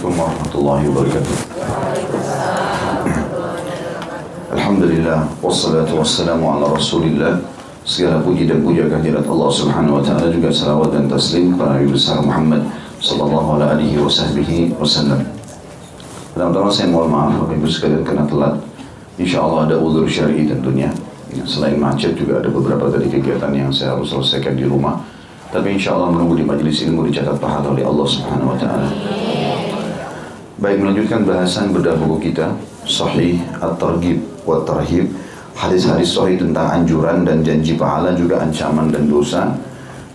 Assalamualaikum warahmatullahi wabarakatuh. Alhamdulillah wassalatu wassalamu ala Rasulillah. Segala puji dan puja kehadirat Allah Subhanahu wa taala juga salawat dan taslim kepada Nabi besar Muhammad sallallahu alaihi wasallam. Pertama-tama saya mohon maaf Bapak Ibu sekalian karena telat. Insya Allah ada uzur syar'i tentunya. Ya, selain macet juga ada beberapa tadi kegiatan yang saya harus selesaikan di rumah. Tapi insya Allah menunggu di majelis ilmu dicatat pahala oleh Allah Subhanahu Wa Taala. Baik melanjutkan bahasan bedah buku kita. Sahih At-Targhib wa Tarhib. Hadis-hadis sahih tentang anjuran dan janji pahala juga ancaman dan dosa.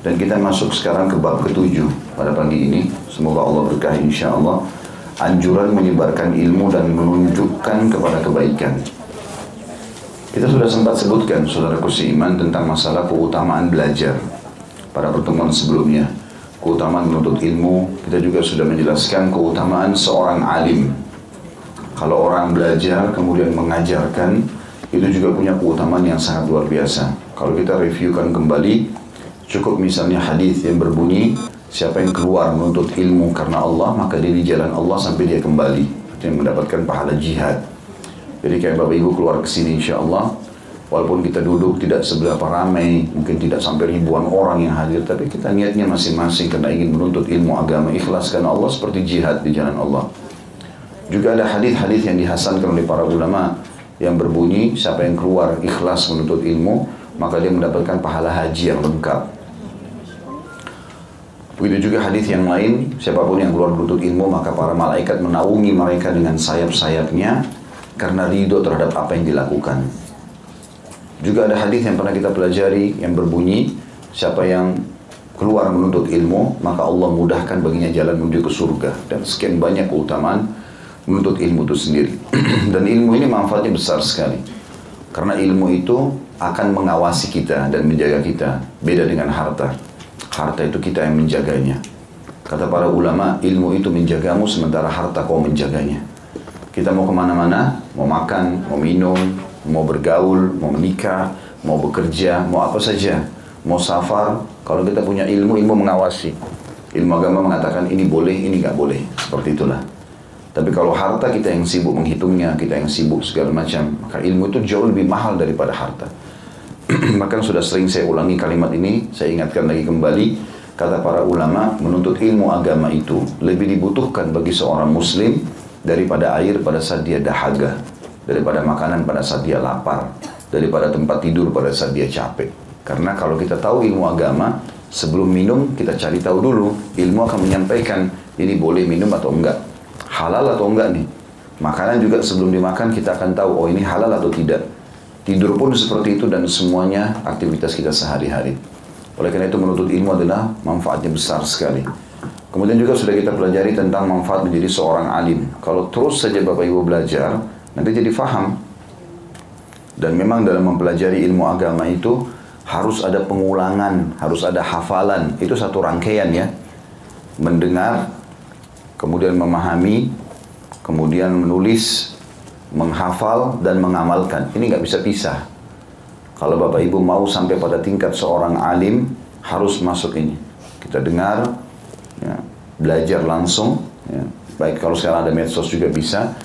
Dan kita masuk sekarang ke bab ketujuh pada pagi ini. Semoga Allah berkahi insya Allah anjuran menyebarkan ilmu dan menunjukkan kepada kebaikan. Kita sudah sempat sebutkan saudaraku seiman tentang masalah keutamaan belajar pada pertemuan sebelumnya. Keutamaan menuntut ilmu, kita juga sudah menjelaskan keutamaan seorang alim. Kalau orang belajar kemudian mengajarkan, itu juga punya keutamaan yang sangat luar biasa. Kalau kita reviewkan kembali, cukup misalnya hadis yang berbunyi, siapa yang keluar menuntut ilmu karena Allah, maka dia di jalan Allah sampai dia kembali. Yang mendapatkan pahala jihad. Jadi kayak Bapak Ibu keluar ke sini insya Allah, Walaupun kita duduk tidak seberapa ramai, mungkin tidak sampai ribuan orang yang hadir, tapi kita niatnya masing-masing karena ingin menuntut ilmu agama ikhlas karena Allah seperti jihad di jalan Allah. Juga ada hadis-hadis yang dihasankan oleh para ulama yang berbunyi siapa yang keluar ikhlas menuntut ilmu maka dia mendapatkan pahala haji yang lengkap. Begitu juga hadis yang lain, siapa pun yang keluar menuntut ilmu maka para malaikat menaungi mereka dengan sayap-sayapnya karena ridho terhadap apa yang dilakukan. Juga ada hadis yang pernah kita pelajari yang berbunyi siapa yang keluar menuntut ilmu maka Allah mudahkan baginya jalan menuju ke surga. Dan sekian banyak keutamaan menuntut ilmu itu sendiri. Dan ilmu ini manfaatnya besar sekali. Karena ilmu itu akan mengawasi kita dan menjaga kita. Beda dengan harta. Harta itu kita yang menjaganya. Kata para ulama ilmu itu menjagamu sementara harta kau menjaganya. Kita mau ke mana-mana mau makan mau minum mau bergaul, mau menikah, mau bekerja, mau apa saja, mau safar, kalau kita punya ilmu, ilmu mengawasi. Ilmu agama mengatakan ini boleh, ini nggak boleh, seperti itulah. Tapi kalau harta kita yang sibuk menghitungnya, kita yang sibuk segala macam, maka ilmu itu jauh lebih mahal daripada harta. Maka sudah sering saya ulangi kalimat ini, saya ingatkan lagi kembali, kata para ulama, menuntut ilmu agama itu lebih dibutuhkan bagi seorang muslim daripada air pada saat dia dahaga daripada makanan pada saat dia lapar, daripada tempat tidur pada saat dia capek. Karena kalau kita tahu ilmu agama, sebelum minum kita cari tahu dulu, ilmu akan menyampaikan ini boleh minum atau enggak, halal atau enggak nih. Makanan juga sebelum dimakan kita akan tahu oh ini halal atau tidak. Tidur pun seperti itu dan semuanya aktivitas kita sehari-hari. Oleh karena itu menuntut ilmu adalah manfaatnya besar sekali. Kemudian juga sudah kita pelajari tentang manfaat menjadi seorang alim. Kalau terus saja Bapak Ibu belajar, nanti jadi faham. Dan memang dalam mempelajari ilmu agama itu harus ada pengulangan, harus ada hafalan. Itu satu rangkaian ya. Mendengar, kemudian memahami, kemudian menulis, menghafal, dan mengamalkan. Ini nggak bisa pisah. Kalau Bapak Ibu mau sampai pada tingkat seorang alim, harus masuk ini. Kita dengar, ya, belajar langsung. Ya. Baik kalau sekarang ada medsos juga bisa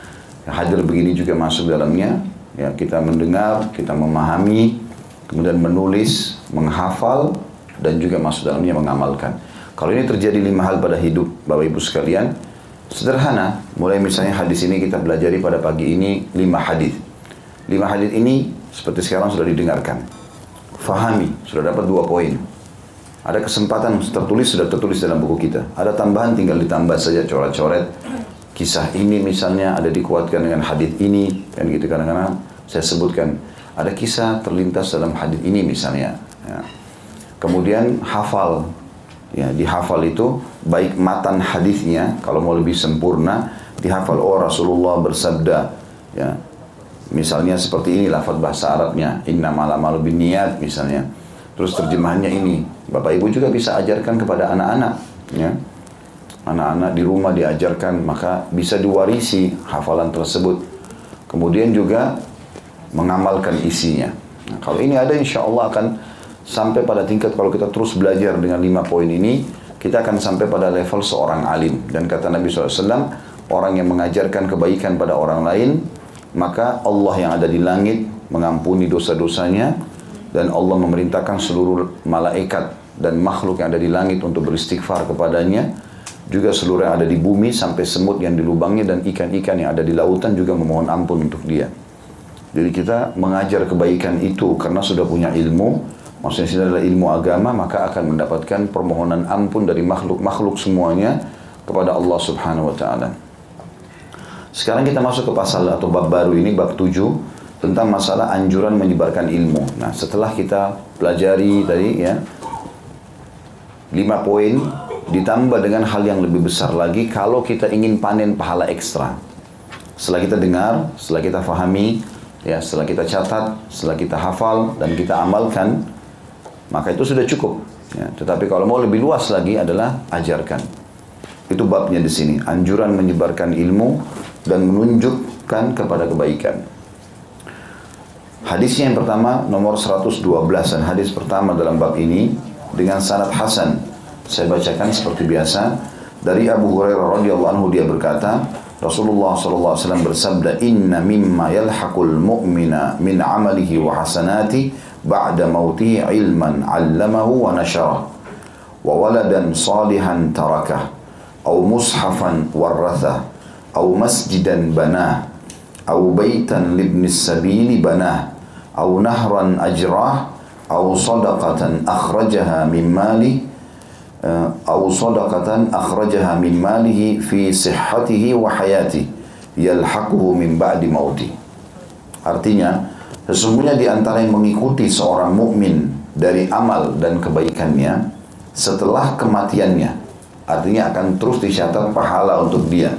hadir begini juga masuk dalamnya. Ya, kita mendengar, kita memahami, kemudian menulis, menghafal, dan juga masuk dalamnya mengamalkan. Kalau ini terjadi lima hal pada hidup Bapak Ibu sekalian, sederhana. Mulai misalnya hadis ini kita belajar pada pagi ini lima hadis. Lima hadis ini seperti sekarang sudah didengarkan. Fahami, sudah dapat dua poin. Ada kesempatan tertulis sudah tertulis dalam buku kita. Ada tambahan tinggal ditambah saja coret-coret kisah ini misalnya ada dikuatkan dengan hadis ini kan gitu kadang-kadang saya sebutkan. Ada kisah terlintas dalam hadis ini misalnya ya. kemudian hafal. Ya dihafal itu baik matan hadisnya kalau mau lebih sempurna dihafal. Oh Rasulullah bersabda ya. Misalnya seperti ini lafaz bahasa Arabnya inna malamalu bin niat misalnya. Terus terjemahannya ini. Bapak Ibu juga bisa ajarkan kepada anak-anak ya anak-anak di rumah diajarkan maka bisa diwarisi hafalan tersebut kemudian juga mengamalkan isinya nah, kalau ini ada insya Allah akan sampai pada tingkat kalau kita terus belajar dengan lima poin ini kita akan sampai pada level seorang alim. Dan kata Nabi SAW, orang yang mengajarkan kebaikan pada orang lain, maka Allah yang ada di langit mengampuni dosa-dosanya, dan Allah memerintahkan seluruh malaikat dan makhluk yang ada di langit untuk beristighfar kepadanya, juga seluruh yang ada di bumi sampai semut yang di lubangnya dan ikan-ikan yang ada di lautan juga memohon ampun untuk dia. Jadi kita mengajar kebaikan itu karena sudah punya ilmu, maksudnya ini adalah ilmu agama, maka akan mendapatkan permohonan ampun dari makhluk-makhluk semuanya kepada Allah Subhanahu wa taala. Sekarang kita masuk ke pasal atau bab baru ini bab 7 tentang masalah anjuran menyebarkan ilmu. Nah, setelah kita pelajari tadi ya lima poin ditambah dengan hal yang lebih besar lagi kalau kita ingin panen pahala ekstra. Setelah kita dengar, setelah kita fahami, ya setelah kita catat, setelah kita hafal dan kita amalkan, maka itu sudah cukup. Ya, tetapi kalau mau lebih luas lagi adalah ajarkan. Itu babnya di sini. Anjuran menyebarkan ilmu dan menunjukkan kepada kebaikan. Hadisnya yang pertama nomor 112 dan hadis pertama dalam bab ini dengan sanad hasan. Saya bacakan seperti biasa. Dari Abu Hurairah radhiyallahu anhu dia berkata, Rasulullah sallallahu alaihi wasallam bersabda, "Inna mimma yalhaqul mu'mina min 'amalihi wa hasanati ba'da mautihi ilman 'allamahu wa nashara wa waladan salihan tarakah aw mushafan warrathah aw masjidan banah aw baitan libni sabili banah aw nahran ajrah aw sadaqatan akhrajaha min mali aw sadaqatan akhrajaha min malihi fi sihhatihi wa hayatihi yalhaquhu min ba'di mauti artinya Sesungguhnya di antara yang mengikuti seorang mukmin dari amal dan kebaikannya setelah kematiannya, artinya akan terus dicatat pahala untuk dia.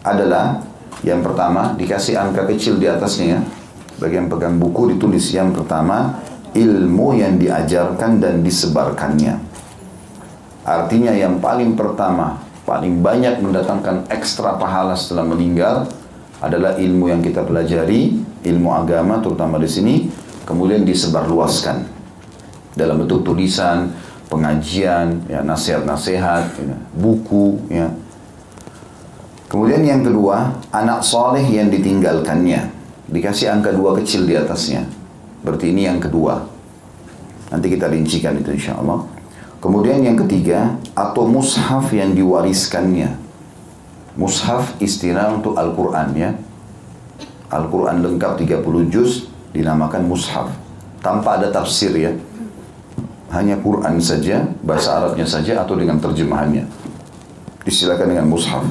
Adalah yang pertama dikasih angka kecil di atasnya, bagi yang pegang buku ditulis yang pertama ilmu yang diajarkan dan disebarkannya. Artinya yang paling pertama, paling banyak mendatangkan ekstra pahala setelah meninggal adalah ilmu yang kita pelajari, ilmu agama terutama di sini, kemudian disebarluaskan dalam bentuk tulisan, pengajian, ya, nasihat-nasihat, ya, buku, ya. Kemudian yang kedua, anak soleh yang ditinggalkannya. Dikasih angka dua kecil di atasnya. Berarti ini yang kedua. Nanti kita rincikan itu insya Allah. Kemudian yang ketiga, atau mushaf yang diwariskannya Mushaf istilah untuk Al-Quran ya. Al-Quran lengkap 30 juz dinamakan mushaf. Tanpa ada tafsir ya. Hanya Quran saja, bahasa Arabnya saja atau dengan terjemahannya. Disilakan dengan mushaf.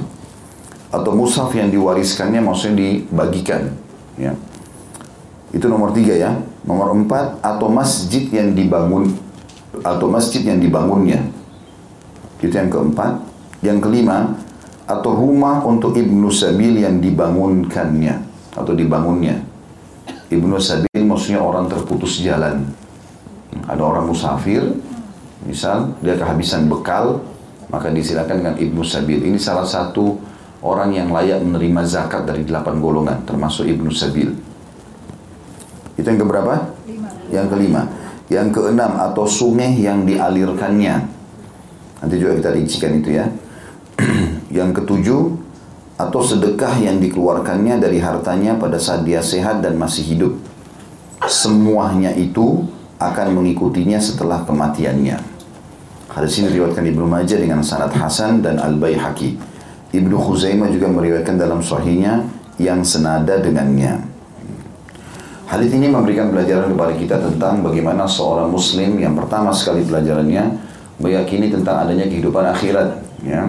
Atau mushaf yang diwariskannya maksudnya dibagikan. Ya. Itu nomor tiga ya. Nomor empat, atau masjid yang dibangun atau masjid yang dibangunnya. Itu yang keempat. Yang kelima, atau rumah untuk Ibnu Sabil yang dibangunkannya atau dibangunnya. Ibnu Sabil maksudnya orang terputus jalan. Ada orang musafir, misal dia kehabisan bekal, maka disilakan dengan Ibnu Sabil. Ini salah satu orang yang layak menerima zakat dari delapan golongan, termasuk Ibnu Sabil. Itu yang keberapa? Lima. Yang kelima. Yang keenam atau sungai yang dialirkannya. Nanti juga kita rincikan itu ya. Yang ketujuh, atau sedekah yang dikeluarkannya dari hartanya pada saat dia sehat dan masih hidup. Semuanya itu akan mengikutinya setelah kematiannya. Hadis ini diriwayatkan Ibnu Majah dengan sanad Hasan dan Al Baihaqi. Ibnu Khuzaimah juga meriwayatkan dalam sahihnya yang senada dengannya. Hadis ini memberikan pelajaran kepada kita tentang bagaimana seorang muslim yang pertama sekali pelajarannya meyakini tentang adanya kehidupan akhirat, ya.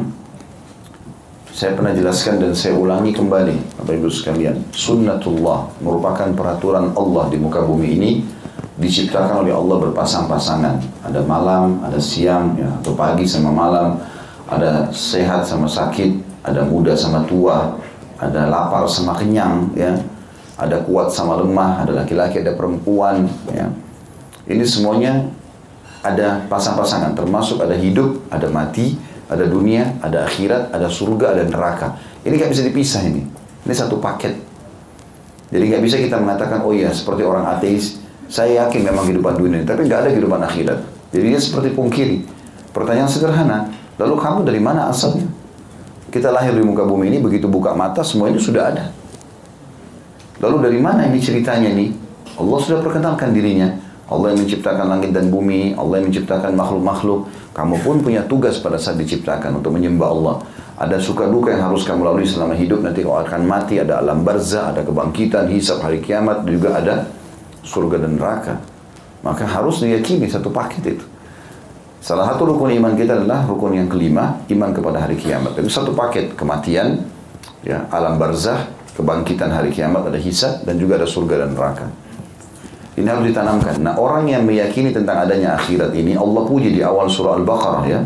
Saya pernah jelaskan dan saya ulangi kembali Bapak Ibu sekalian. Sunnatullah merupakan peraturan Allah di muka bumi ini Diciptakan oleh Allah berpasang-pasangan. Ada malam, ada siang, ya, atau pagi sama malam. Ada sehat sama sakit Ada muda sama tua Ada lapar sama kenyang ya Ada kuat sama lemah Ada laki-laki, ada perempuan ya. Ini semuanya ada pasang-pasangan Termasuk ada hidup, ada mati ada dunia, ada akhirat, ada surga, ada neraka. Ini nggak bisa dipisah ini. Ini satu paket. Jadi nggak bisa kita mengatakan, oh iya seperti orang ateis, saya yakin memang kehidupan dunia, tapi nggak ada kehidupan akhirat. Jadi dia seperti pungkiri. Pertanyaan sederhana, lalu kamu dari mana asalnya? Kita lahir di muka bumi ini, begitu buka mata, semua ini sudah ada. Lalu dari mana ini ceritanya nih? Allah sudah perkenalkan dirinya. Allah yang menciptakan langit dan bumi, Allah yang menciptakan makhluk-makhluk. Kamu pun punya tugas pada saat diciptakan untuk menyembah Allah. Ada suka duka yang harus kamu lalui selama hidup. Nanti kau akan mati, ada alam barzah, ada kebangkitan, hisab hari kiamat, juga ada surga dan neraka. Maka harus diyakini satu paket itu. Salah satu rukun iman kita adalah rukun yang kelima, iman kepada hari kiamat. Itu satu paket, kematian, ya, alam barzah, kebangkitan hari kiamat, ada hisab, dan juga ada surga dan neraka. Ini harus ditanamkan. Nah orang yang meyakini tentang adanya akhirat ini, Allah puji di awal surah Al-Baqarah ya.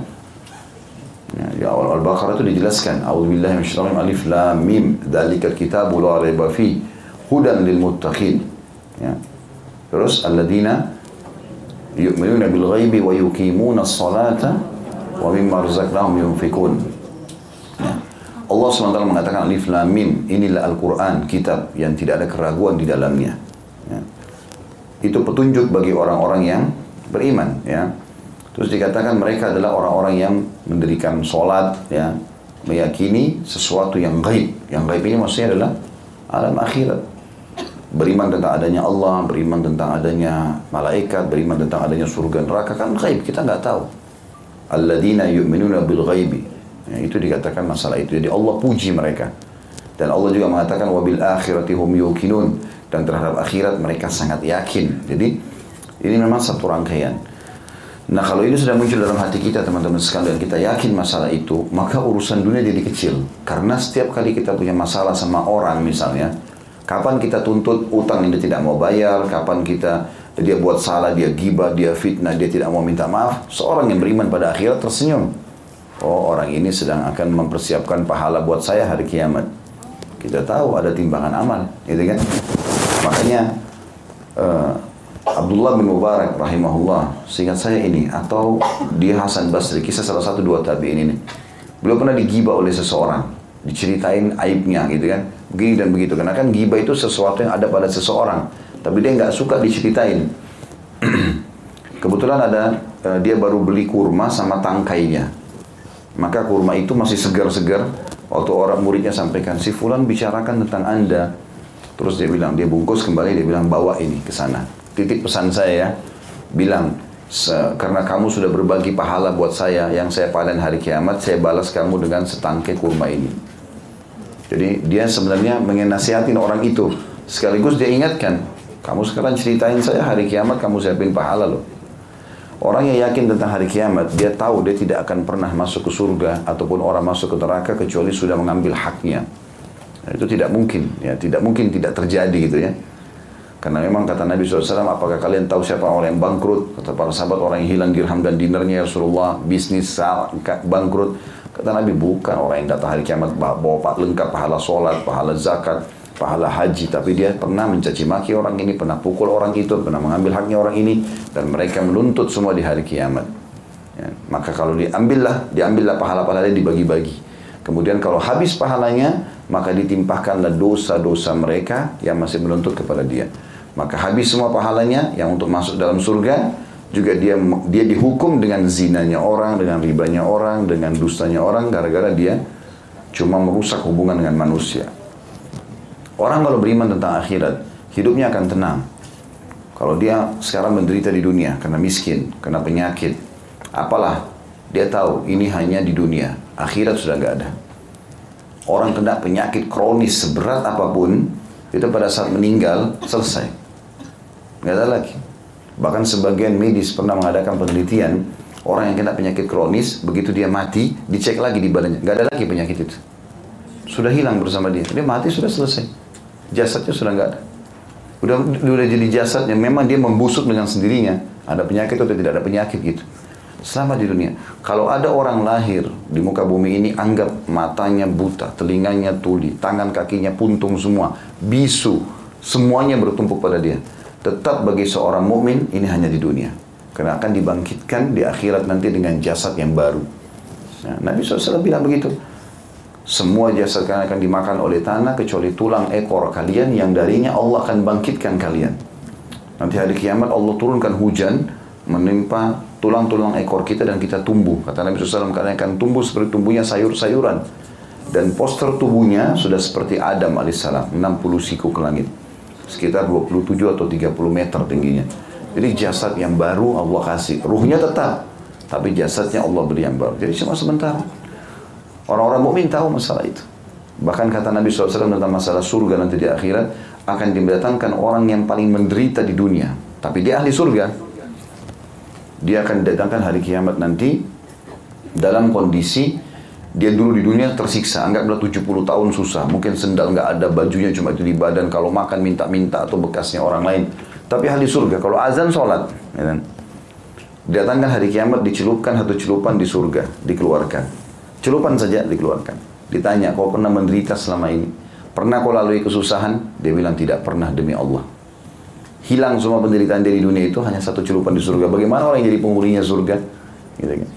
ya di awal Al-Baqarah itu dijelaskan. A'udzubillahi minasyaitonir alif lam mim. Dzalikal kitabu la raiba fi hudan lil muttaqin. Ya. Terus alladzina yu'minuna bil ghaibi wa yuqimuna as-salata wa mimma razaqnahum yunfikun. Allah SWT mengatakan alif lam mim, inilah Al-Qur'an, kitab yang tidak ada keraguan di dalamnya. Ya. Itu petunjuk bagi orang-orang yang beriman, ya. Terus dikatakan mereka adalah orang-orang yang mendirikan sholat, ya, meyakini sesuatu yang gaib. Yang gaib ini maksudnya adalah alam akhirat beriman tentang adanya Allah, beriman tentang adanya malaikat, beriman tentang adanya surga neraka kan gaib kita nggak tahu. Alladzina yu'minuna bil ghaibi. Ya, itu dikatakan masalah itu. Jadi Allah puji mereka. Dan Allah juga mengatakan wabil akhirati hum yuqinun dan terhadap akhirat mereka sangat yakin. Jadi ini memang satu rangkaian. Nah kalau ini sudah muncul dalam hati kita teman-teman sekalian kita yakin masalah itu maka urusan dunia jadi kecil karena setiap kali kita punya masalah sama orang misalnya Kapan kita tuntut utang yang dia tidak mau bayar, kapan kita dia buat salah, dia gibah, dia fitnah, dia tidak mau minta maaf. Seorang yang beriman pada akhirat tersenyum. Oh orang ini sedang akan mempersiapkan pahala buat saya hari kiamat. Kita tahu ada timbangan amal, gitu kan? Makanya uh, Abdullah bin Mubarak rahimahullah, seingat saya ini atau dia Hasan Basri, kisah salah satu dua tabiin ini. Beliau pernah digibah oleh seseorang, diceritain aibnya gitu kan begini dan begitu karena kan gibah itu sesuatu yang ada pada seseorang tapi dia nggak suka diceritain kebetulan ada uh, dia baru beli kurma sama tangkainya maka kurma itu masih segar-segar. Waktu orang muridnya sampaikan si fulan bicarakan tentang anda. Terus dia bilang dia bungkus kembali dia bilang bawa ini ke sana. Titik pesan saya ya. Bilang karena kamu sudah berbagi pahala buat saya yang saya panen hari kiamat saya balas kamu dengan setangkai kurma ini. Jadi dia sebenarnya mengenasihatin orang itu. Sekaligus dia ingatkan, kamu sekarang ceritain saya hari kiamat kamu siapin pahala loh. Orang yang yakin tentang hari kiamat, dia tahu dia tidak akan pernah masuk ke surga ataupun orang masuk ke neraka kecuali sudah mengambil haknya. Nah, itu tidak mungkin, ya tidak mungkin tidak terjadi gitu ya. Karena memang kata Nabi SAW, apakah kalian tahu siapa orang yang bangkrut? Kata para sahabat, orang yang hilang dirham dan dinernya ya Rasulullah, bisnis bangkrut. Kata Nabi, bukan orang yang datang hari kiamat bawa pak lengkap pahala sholat, pahala zakat, pahala haji. Tapi dia pernah mencaci maki orang ini, pernah pukul orang itu, pernah mengambil haknya orang ini. Dan mereka menuntut semua di hari kiamat. Ya, maka kalau diambillah, diambillah pahala-pahala dibagi-bagi. Kemudian kalau habis pahalanya, maka ditimpahkanlah dosa-dosa mereka yang masih menuntut kepada dia. Maka habis semua pahalanya yang untuk masuk dalam surga, juga dia dia dihukum dengan zinanya orang, dengan ribanya orang, dengan dustanya orang gara-gara dia cuma merusak hubungan dengan manusia. Orang kalau beriman tentang akhirat, hidupnya akan tenang. Kalau dia sekarang menderita di dunia karena miskin, karena penyakit, apalah dia tahu ini hanya di dunia, akhirat sudah nggak ada. Orang kena penyakit kronis seberat apa pun, itu pada saat meninggal selesai, nggak ada lagi. Bahkan sebagian medis pernah mengadakan penelitian, orang yang kena penyakit kronis, begitu dia mati, dicek lagi di badannya. Nggak ada lagi penyakit itu. Sudah hilang bersama dia. Dia mati sudah selesai. Jasadnya sudah nggak ada. Udah, udah jadi jasad yang memang dia membusuk dengan sendirinya. Ada penyakit atau tidak ada penyakit gitu. Selama di dunia. Kalau ada orang lahir di muka bumi ini, anggap matanya buta, telinganya tuli, tangan kakinya puntung semua, bisu, semuanya bertumpuk pada dia tetap bagi seorang mukmin ini hanya di dunia. Karena akan dibangkitkan di akhirat nanti dengan jasad yang baru. Nah, Nabi SAW bilang begitu. Semua jasad kalian akan dimakan oleh tanah kecuali tulang ekor kalian yang darinya Allah akan bangkitkan kalian. Nanti hari kiamat Allah turunkan hujan menimpa tulang-tulang ekor kita dan kita tumbuh. Kata Nabi SAW, kalian akan tumbuh seperti tumbuhnya sayur-sayuran. Dan poster tubuhnya sudah seperti Adam alaihissalam, 60 siku ke langit. Sekitar 27 atau 30 meter tingginya. Jadi jasad yang baru Allah kasih. Ruhnya tetap, tapi jasadnya Allah beri yang baru. Jadi cuma sebentar. Orang-orang mukmin tahu masalah itu. Bahkan kata Nabi SAW tentang masalah surga nanti di akhirat, akan didatangkan orang yang paling menderita di dunia. Tapi dia ahli surga. Dia akan datangkan hari kiamat nanti dalam kondisi dia dulu di dunia tersiksa, anggaplah 70 tahun susah, mungkin sendal nggak ada, bajunya cuma itu di badan, kalau makan minta-minta atau bekasnya orang lain. Tapi ahli surga, kalau azan sholat, ya kan? Datangkan hari kiamat, dicelupkan satu celupan di surga, dikeluarkan. Celupan saja dikeluarkan. Ditanya, kau pernah menderita selama ini? Pernah kau lalui kesusahan? Dia bilang tidak pernah demi Allah hilang semua penderitaan dari dunia itu hanya satu celupan di surga. Bagaimana orang yang jadi penghuninya surga? Gitu kan.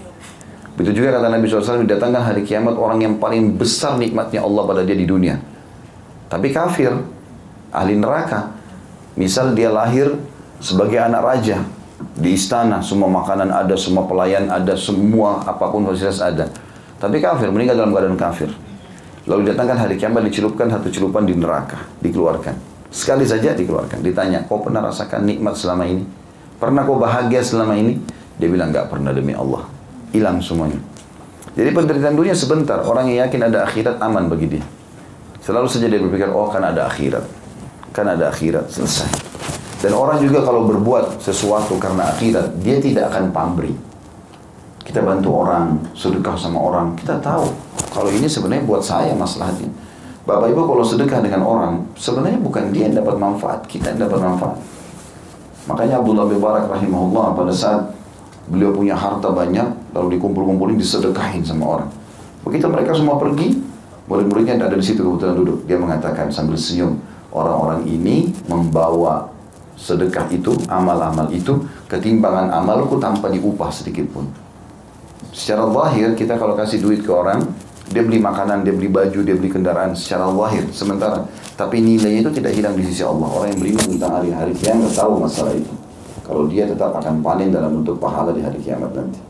Begitu juga kata Nabi SAW, didatangkan hari kiamat orang yang paling besar nikmatnya Allah pada dia di dunia. Tapi kafir, ahli neraka. Misal dia lahir sebagai anak raja di istana, semua makanan ada, semua pelayan ada, semua apa pun fasilitas ada. Tapi kafir, meninggal dalam keadaan kafir. Lalu didatangkan hari kiamat dicelupkan satu celupan di neraka, dikeluarkan. Sekali saja dikeluarkan. Ditanya, kau pernah rasakan nikmat selama ini? Pernah kau bahagia selama ini? Dia bilang, nggak pernah demi Allah. Hilang semuanya. Jadi penderitaan dunia sebentar. Orang yang yakin ada akhirat aman bagi dia. Selalu saja dia berpikir, oh kan ada akhirat. Kan ada akhirat, selesai. Dan orang juga kalau berbuat sesuatu karena akhirat, dia tidak akan pamrih. Kita bantu orang, sedekah sama orang, kita tahu. Kalau ini sebenarnya buat saya masalahnya. Bapak Ibu kalau sedekah dengan orang, sebenarnya bukan dia yang dapat manfaat, kita yang dapat manfaat. Makanya Abdullah bin Barak rahimahullah pada saat beliau punya harta banyak, lalu dikumpul-kumpulin disedekahin sama orang. Begitu mereka semua pergi, murid-muridnya ada di situ kebetulan duduk. Dia mengatakan sambil senyum, orang-orang ini membawa sedekah itu, amal-amal itu, ketimbangan amalku tanpa diupah sedikit pun. Secara lahir kita kalau kasih duit ke orang, dia beli makanan, dia beli baju, dia beli kendaraan secara lahir sementara. Tapi nilainya itu tidak hilang di sisi Allah. Orang yang beriman tentang hari-hari kiamat tahu masalah itu. Kalau dia tetap akan panen dalam bentuk pahala di hari kiamat nanti.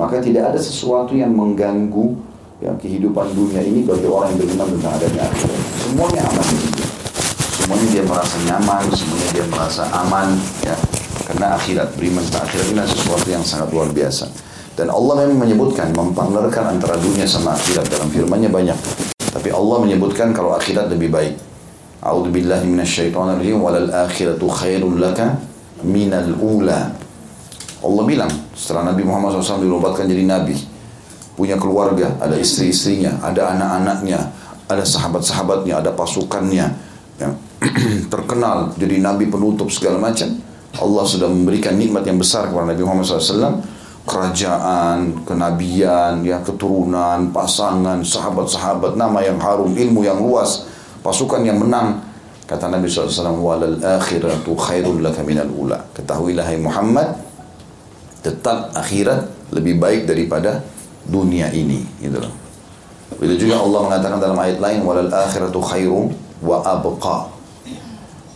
Maka tidak ada sesuatu yang mengganggu ya, kehidupan dunia ini bagi orang yang beriman tentang adanya akhirat. Semuanya aman di situ. Semuanya dia merasa nyaman, semuanya dia merasa aman ya. Karena akhirat, beriman tentang akhirat ini sesuatu yang sangat luar biasa. Dan Allah memang menyebutkan, mempartnerkan antara dunia sama akhirat dalam firmannya banyak. Tapi Allah menyebutkan kalau akhirat lebih baik. A'udzu billahi minasyaitonir rajim walal akhiratu khairul laka minal ula. Allah bilang setelah Nabi Muhammad SAW dirobatkan jadi nabi, punya keluarga, ada istri-istrinya, ada anak-anaknya, ada sahabat-sahabatnya, ada pasukannya, yang terkenal jadi nabi penutup segala macam. Allah sudah memberikan nikmat yang besar kepada Nabi Muhammad SAW kerajaan, kenabian, ya keturunan, pasangan, sahabat-sahabat, nama yang harum, ilmu yang luas, pasukan yang menang. Kata Nabi SAW, walal akhiratu khairun laka minal ula. Ketahuilah hai Muhammad, tetap akhirat lebih baik daripada dunia ini. Gitu loh. Begitu juga Allah mengatakan dalam ayat lain, walal akhiratu khairun wa abqa.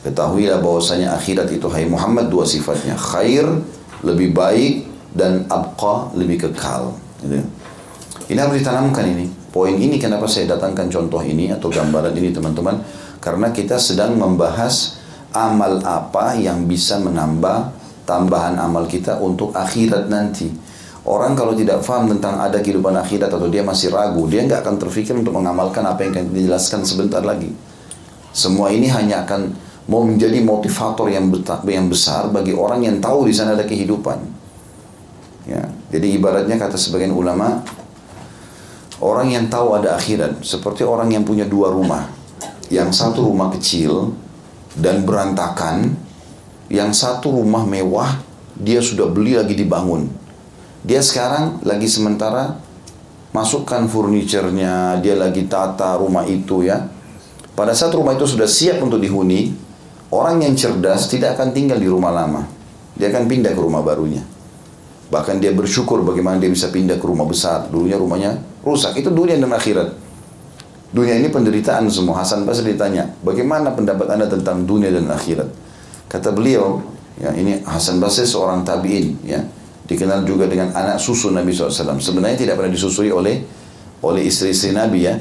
Ketahuilah bahwasanya akhirat itu hai Muhammad dua sifatnya. Khair, lebih baik, dan abqa lebih kekal. Gitu. Ini harus ditanamkan ini. Poin ini kenapa saya datangkan contoh ini atau gambaran ini teman-teman? Karena kita sedang membahas amal apa yang bisa menambah tambahan amal kita untuk akhirat nanti. Orang kalau tidak paham tentang ada kehidupan akhirat atau dia masih ragu, dia nggak akan terfikir untuk mengamalkan apa yang akan dijelaskan sebentar lagi. Semua ini hanya akan mau menjadi motivator yang besar bagi orang yang tahu di sana ada kehidupan. Ya, jadi ibaratnya kata sebagian ulama, orang yang tahu ada akhirat seperti orang yang punya dua rumah. Yang satu rumah kecil dan berantakan, yang satu rumah mewah, dia sudah beli lagi dibangun. Dia sekarang lagi sementara masukkan furniturnya, dia lagi tata rumah itu ya. Pada saat rumah itu sudah siap untuk dihuni, orang yang cerdas tidak akan tinggal di rumah lama. Dia akan pindah ke rumah barunya. Bahkan dia bersyukur bagaimana dia bisa pindah ke rumah besar. Dulunya rumahnya rusak. Itu dunia dan akhirat. Dunia ini penderitaan semua. Hasan Basri ditanya, bagaimana pendapat anda tentang dunia dan akhirat? Kata beliau, ya ini Hasan Basri seorang tabiin, ya. Dikenal juga dengan anak susu Nabi SAW. Sebenarnya tidak pernah disusui oleh oleh istri-istri Nabi ya.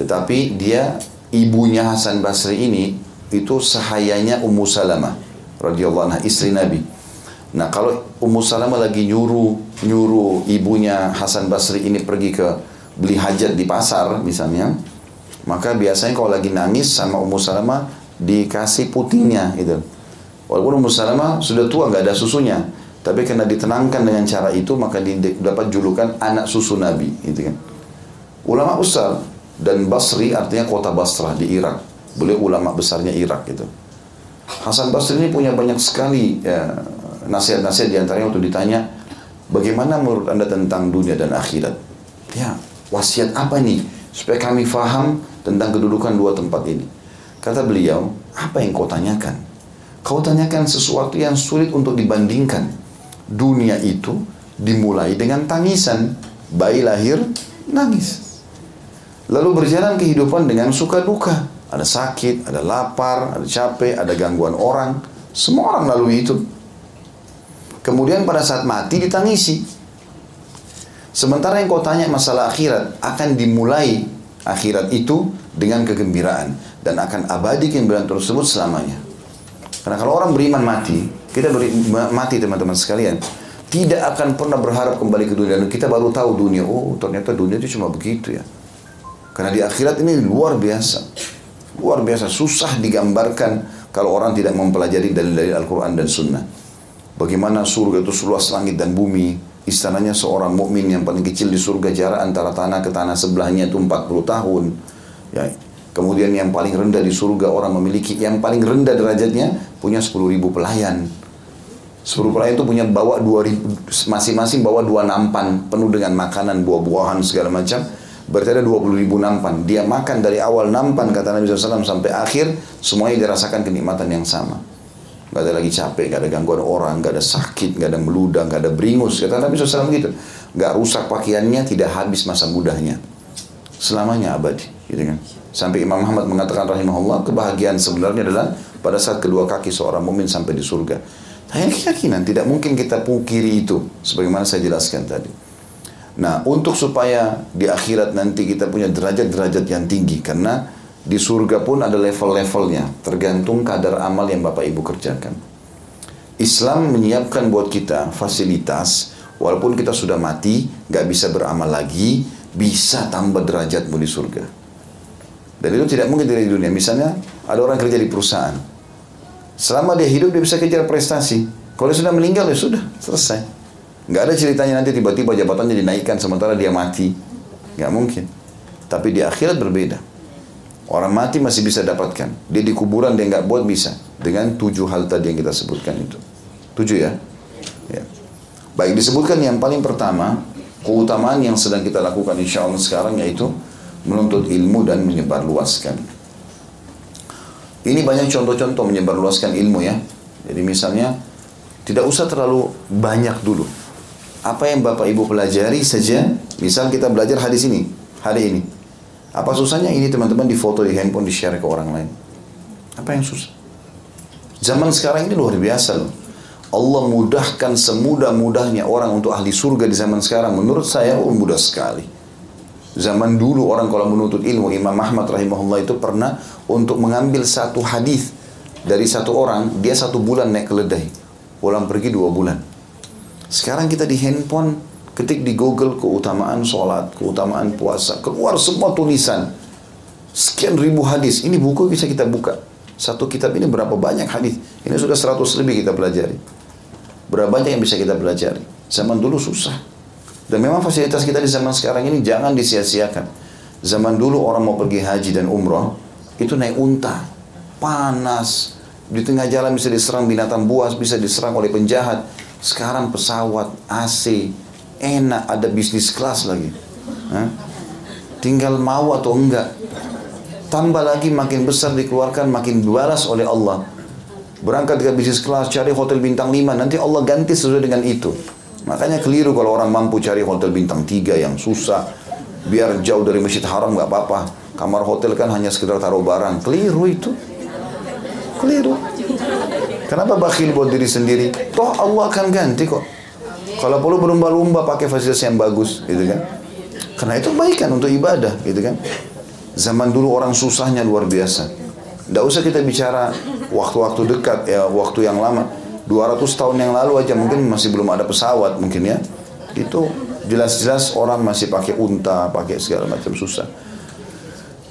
Tetapi dia ibunya Hasan Basri ini itu sahayanya Ummu Salamah radhiyallahu anha istri Nabi. Nah kalau Ummu Salamah lagi nyuruh nyuruh ibunya Hasan Basri ini pergi ke beli hajat di pasar misalnya, maka biasanya kalau lagi nangis sama Ummu Salamah dikasih putingnya gitu. Walaupun Ummu Salamah sudah tua nggak ada susunya, tapi karena ditenangkan dengan cara itu maka dapat julukan anak susu Nabi gitu kan. Ulama besar dan Basri artinya kota Basrah di Irak. Beliau ulama besarnya Irak gitu. Hasan Basri ini punya banyak sekali ya, nasihat-nasihat di antaranya waktu ditanya bagaimana menurut anda tentang dunia dan akhirat. Ya wasiat apa nih supaya kami faham tentang kedudukan dua tempat ini. Kata beliau, apa yang kau tanyakan? Kau tanyakan sesuatu yang sulit untuk dibandingkan. Dunia itu dimulai dengan tangisan. Bayi lahir, nangis. Lalu berjalan kehidupan dengan suka duka. Ada sakit, ada lapar, ada capek, ada gangguan orang. Semua orang lalui itu. Kemudian pada saat mati ditangisi. Sementara yang kau tanya masalah akhirat akan dimulai akhirat itu dengan kegembiraan dan akan abadi kegembiraan tersebut selamanya. Karena kalau orang beriman mati, kita beri, mati teman-teman sekalian, tidak akan pernah berharap kembali ke dunia kita baru tahu dunia. Oh, ternyata dunia itu cuma begitu ya. Karena di akhirat ini luar biasa. Luar biasa, susah digambarkan kalau orang tidak mempelajari dalil-dalil Al-Quran dan Sunnah. Bagaimana surga itu seluas langit dan bumi, istananya seorang mukmin yang paling kecil di surga jarak antara tanah ke tanah sebelahnya itu 40 tahun. Ya, kemudian yang paling rendah di surga orang memiliki yang paling rendah derajatnya punya 10 ribu pelayan. 10 pelayan itu punya bawa 2000 masing-masing bawa dua nampan penuh dengan makanan buah-buahan segala macam. Berarti ada 20 ribu nampan. Dia makan dari awal nampan kata Nabi SAW sampai akhir semuanya dirasakan kenikmatan yang sama. Gak ada lagi capek, gak ada gangguan orang, gak ada sakit, gak ada meludah, gak ada beringus. Kata Nabi SAW gitu. Gak rusak pakaiannya, tidak habis masa mudahnya. Selamanya abadi. Gitu kan. Sampai Imam Muhammad mengatakan rahimahullah, kebahagiaan sebenarnya adalah pada saat kedua kaki seorang mumin sampai di surga. Hanya keyakinan, tidak mungkin kita pungkiri itu. Sebagaimana saya jelaskan tadi. Nah, untuk supaya di akhirat nanti kita punya derajat-derajat yang tinggi. Karena di surga pun ada level-levelnya, tergantung kadar amal yang Bapak Ibu kerjakan. Islam menyiapkan buat kita fasilitas, walaupun kita sudah mati, gak bisa beramal lagi, bisa tambah derajatmu di surga. Dan itu tidak mungkin dari dunia. Misalnya, ada orang kerja di perusahaan. Selama dia hidup, dia bisa kejar prestasi. Kalau dia sudah meninggal, ya sudah, selesai. Gak ada ceritanya nanti tiba-tiba jabatannya dinaikkan sementara dia mati. Gak mungkin. Tapi di akhirat berbeda. Orang mati masih bisa dapatkan. Dia di kuburan dia nggak buat bisa. Dengan tujuh hal tadi yang kita sebutkan itu. Tujuh ya? ya. Baik disebutkan yang paling pertama, keutamaan yang sedang kita lakukan insya Allah sekarang yaitu menuntut ilmu dan menyebarluaskan. Ini banyak contoh-contoh menyebarluaskan ilmu ya. Jadi misalnya tidak usah terlalu banyak dulu. Apa yang Bapak Ibu pelajari saja, misal kita belajar hadis ini, hari ini. Apa susahnya ini teman-teman difoto di handphone, di-share ke orang lain? Apa yang susah? Zaman sekarang ini luar biasa loh. Allah mudahkan semudah-mudahnya orang untuk ahli surga di zaman sekarang. Menurut saya, oh mudah sekali. Zaman dulu orang kalau menuntut ilmu, Imam Ahmad rahimahullah itu pernah untuk mengambil satu hadis dari satu orang, dia satu bulan naik keledai. Pulang pergi dua bulan. Sekarang kita di handphone, Ketik di Google keutamaan sholat, keutamaan puasa, keluar semua tulisan. Sekian ribu hadis. Ini buku bisa kita buka. Satu kitab ini berapa banyak hadis? Ini sudah seratus lebih kita pelajari. Berapa banyak yang bisa kita pelajari? Zaman dulu susah. Dan memang fasilitas kita di zaman sekarang ini jangan disia-siakan. Zaman dulu orang mau pergi haji dan umroh, itu naik unta. Panas. Di tengah jalan bisa diserang binatang buas, bisa diserang oleh penjahat. Sekarang pesawat, AC, enak ada bisnis kelas lagi. Hah? Tinggal mau atau enggak. Tambah lagi makin besar dikeluarkan makin dibalas oleh Allah. Berangkat ke bisnis kelas, cari hotel bintang 5, nanti Allah ganti sesuai dengan itu. Makanya keliru kalau orang mampu cari hotel bintang 3 yang susah. Biar jauh dari masjid haram nggak apa-apa. Kamar hotel kan hanya sekedar taruh barang. Keliru itu. Keliru. Kenapa bakhil buat diri sendiri? Toh Allah akan ganti kok. Kalau perlu berlumba-lumba pakai fasilitas yang bagus, gitu kan. Karena itu kebaikan untuk ibadah, gitu kan. Zaman dulu orang susahnya luar biasa. Tidak usah kita bicara waktu-waktu dekat, ya waktu yang lama. 200 tahun yang lalu aja mungkin masih belum ada pesawat mungkin ya. Itu jelas-jelas orang masih pakai unta, pakai segala macam susah.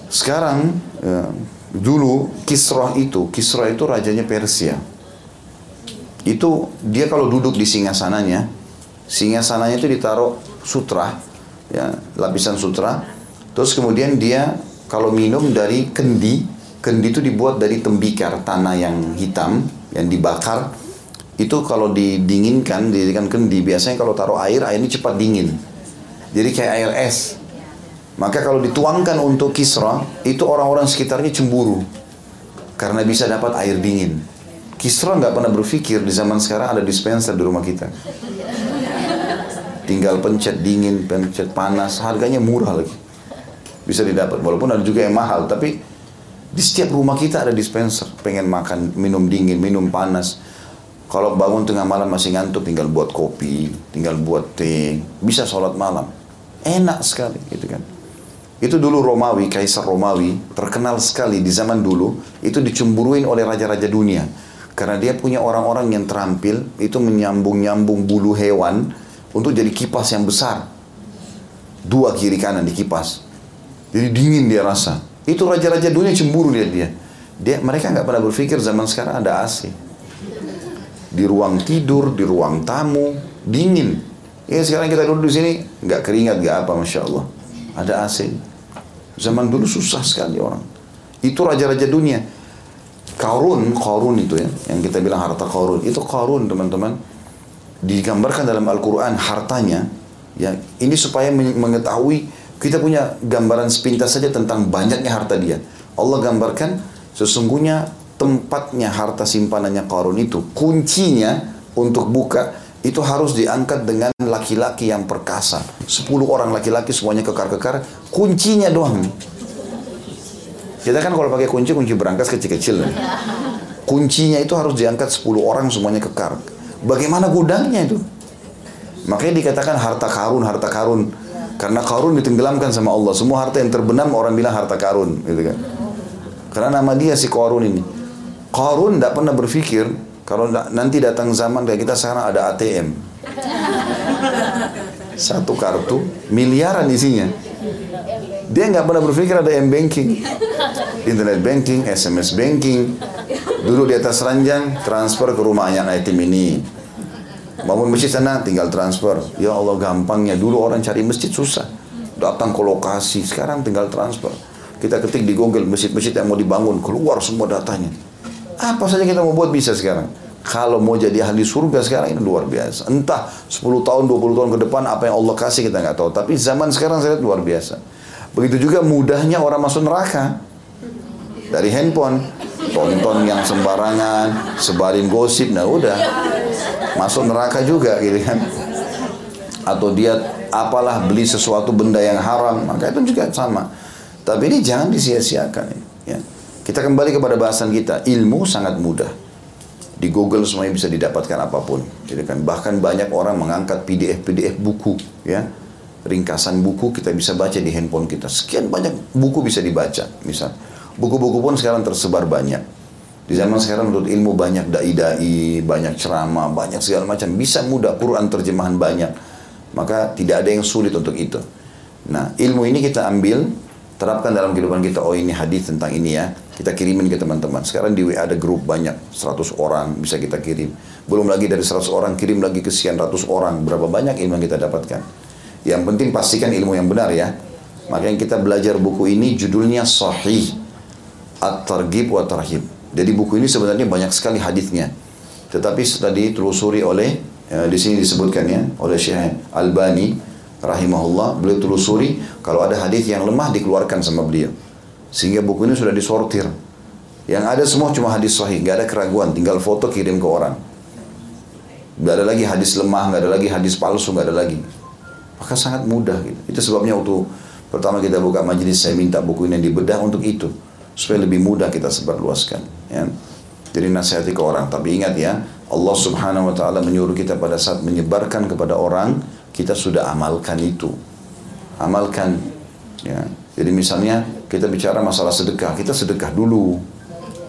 Sekarang ya, dulu Kisra itu, Kisra itu rajanya Persia. Itu dia kalau duduk di singgasananya, singgasananya itu ditaruh sutra, ya lapisan sutra. Terus kemudian dia kalau minum dari kendi, kendi itu dibuat dari tembikar tanah yang hitam yang dibakar itu kalau didinginkan, dijadikan kendi, biasanya kalau taruh air, air ini cepat dingin. Jadi kayak air es. Maka kalau dituangkan untuk Kisra, itu orang-orang sekitarnya cemburu. Karena bisa dapat air dingin. Kisra nggak pernah berpikir di zaman sekarang ada dispenser di rumah kita. Tinggal pencet dingin, pencet panas, harganya murah lagi. Bisa didapat, walaupun ada juga yang mahal, tapi di setiap rumah kita ada dispenser. Pengen makan, minum dingin, minum panas kalau bangun tengah malam masih ngantuk, tinggal buat kopi, tinggal buat teh, bisa sholat malam. Enak sekali, gitu kan. Itu dulu Romawi, Kaisar Romawi, terkenal sekali di zaman dulu, itu dicemburuin oleh raja-raja dunia. Karena dia punya orang-orang yang terampil, itu menyambung-nyambung bulu hewan untuk jadi kipas yang besar. Dua kiri kanan di kipas. Jadi dingin dia rasa. Itu raja-raja dunia cemburu lihat dia. Dia mereka nggak pernah berpikir zaman sekarang ada AC di ruang tidur, di ruang tamu, dingin. Ya sekarang kita duduk di sini nggak keringat, nggak apa, masya Allah. Ada AC. Zaman dulu susah sekali orang. Itu raja-raja dunia. Karun, Karun itu ya, yang kita bilang harta Karun. Itu Karun teman-teman. Digambarkan dalam Al-Quran hartanya. Ya, ini supaya mengetahui kita punya gambaran sepintas saja tentang banyaknya harta dia. Allah gambarkan sesungguhnya tempatnya harta simpanannya Qarun itu, kuncinya untuk buka itu harus diangkat dengan laki-laki yang perkasa. Sepuluh orang laki-laki semuanya kekar-kekar, kuncinya doang. Kita kan kalau pakai kunci, kunci berangkas kecil-kecil. Kuncinya itu harus diangkat sepuluh orang semuanya kekar. Bagaimana gudangnya itu? Makanya dikatakan harta karun, harta karun. Karena karun ditenggelamkan sama Allah. Semua harta yang terbenam orang bilang harta karun. Gitu kan. Karena nama dia si karun ini. Qarun tidak pernah berpikir kalau nanti datang zaman kayak kita sekarang ada ATM. Satu kartu miliaran isinya. Dia nggak pernah berpikir ada m banking, internet banking, SMS banking. Dulu di atas ranjang transfer ke rumahnya item ini. Bangun masjid sana tinggal transfer. Ya Allah gampangnya. Dulu orang cari masjid susah. Datang ke lokasi, sekarang tinggal transfer. Kita ketik di Google masjid-masjid yang mau dibangun, keluar semua datanya. Apa saja kita mau buat bisa sekarang. Kalau mau jadi ahli surga sekarang ini luar biasa. Entah 10 tahun, 20 tahun ke depan apa yang Allah kasih kita nggak tahu. Tapi zaman sekarang saya lihat luar biasa. Begitu juga mudahnya orang masuk neraka. Dari handphone, tonton yang sembarangan, sebarin gosip, nah udah. Masuk neraka juga gitu kan. Atau dia apalah beli sesuatu benda yang haram, maka itu juga sama. Tapi ini jangan disia-siakan. Ya. Kita kembali kepada bahasan kita, ilmu sangat mudah. Di Google semuanya bisa didapatkan apa pun. Jadi kan bahkan banyak orang mengangkat PDF-PDF buku, ya. Ringkasan buku kita bisa baca di handphone kita. Sekian banyak buku bisa dibaca, misal. Buku-buku pun sekarang tersebar banyak. Di zaman sekarang menurut ilmu banyak dai-dai, banyak ceramah, banyak segala macam. Bisa mudah, Quran terjemahan banyak. Maka tidak ada yang sulit untuk itu. Nah, ilmu ini kita ambil, terapkan dalam kehidupan kita. Oh ini hadis tentang ini ya kita kirimin ke teman-teman. Sekarang di WA ada grup banyak, 100 orang bisa kita kirim. Belum lagi dari 100 orang, kirim lagi ke sekian ratus orang. Berapa banyak ilmu yang kita dapatkan. Yang penting pastikan ilmu yang benar ya. Makanya kita belajar buku ini judulnya Sahih. At-Targhib wa Tarhib. Jadi buku ini sebenarnya banyak sekali hadisnya. Tetapi tadi ditelusuri oleh, ya, di sini disebutkan ya, oleh Syekh Albani rahimahullah, beliau telusuri kalau ada hadis yang lemah dikeluarkan sama beliau. Sehingga buku ini sudah disortir. Yang ada semua cuma hadis sahih, nggak ada keraguan, tinggal foto kirim ke orang. Nggak ada lagi hadis lemah, nggak ada lagi hadis palsu, nggak ada lagi. Maka sangat mudah gitu. Itu sebabnya waktu pertama kita buka majelis saya minta buku ini dibedah untuk itu supaya lebih mudah kita sebarluaskan. Ya. Jadi nasihati ke orang. Tapi ingat ya, Allah subhanahu wa ta'ala menyuruh kita pada saat menyebarkan kepada orang, kita sudah amalkan itu. Amalkan. Ya. Jadi misalnya kita bicara masalah sedekah, kita sedekah dulu.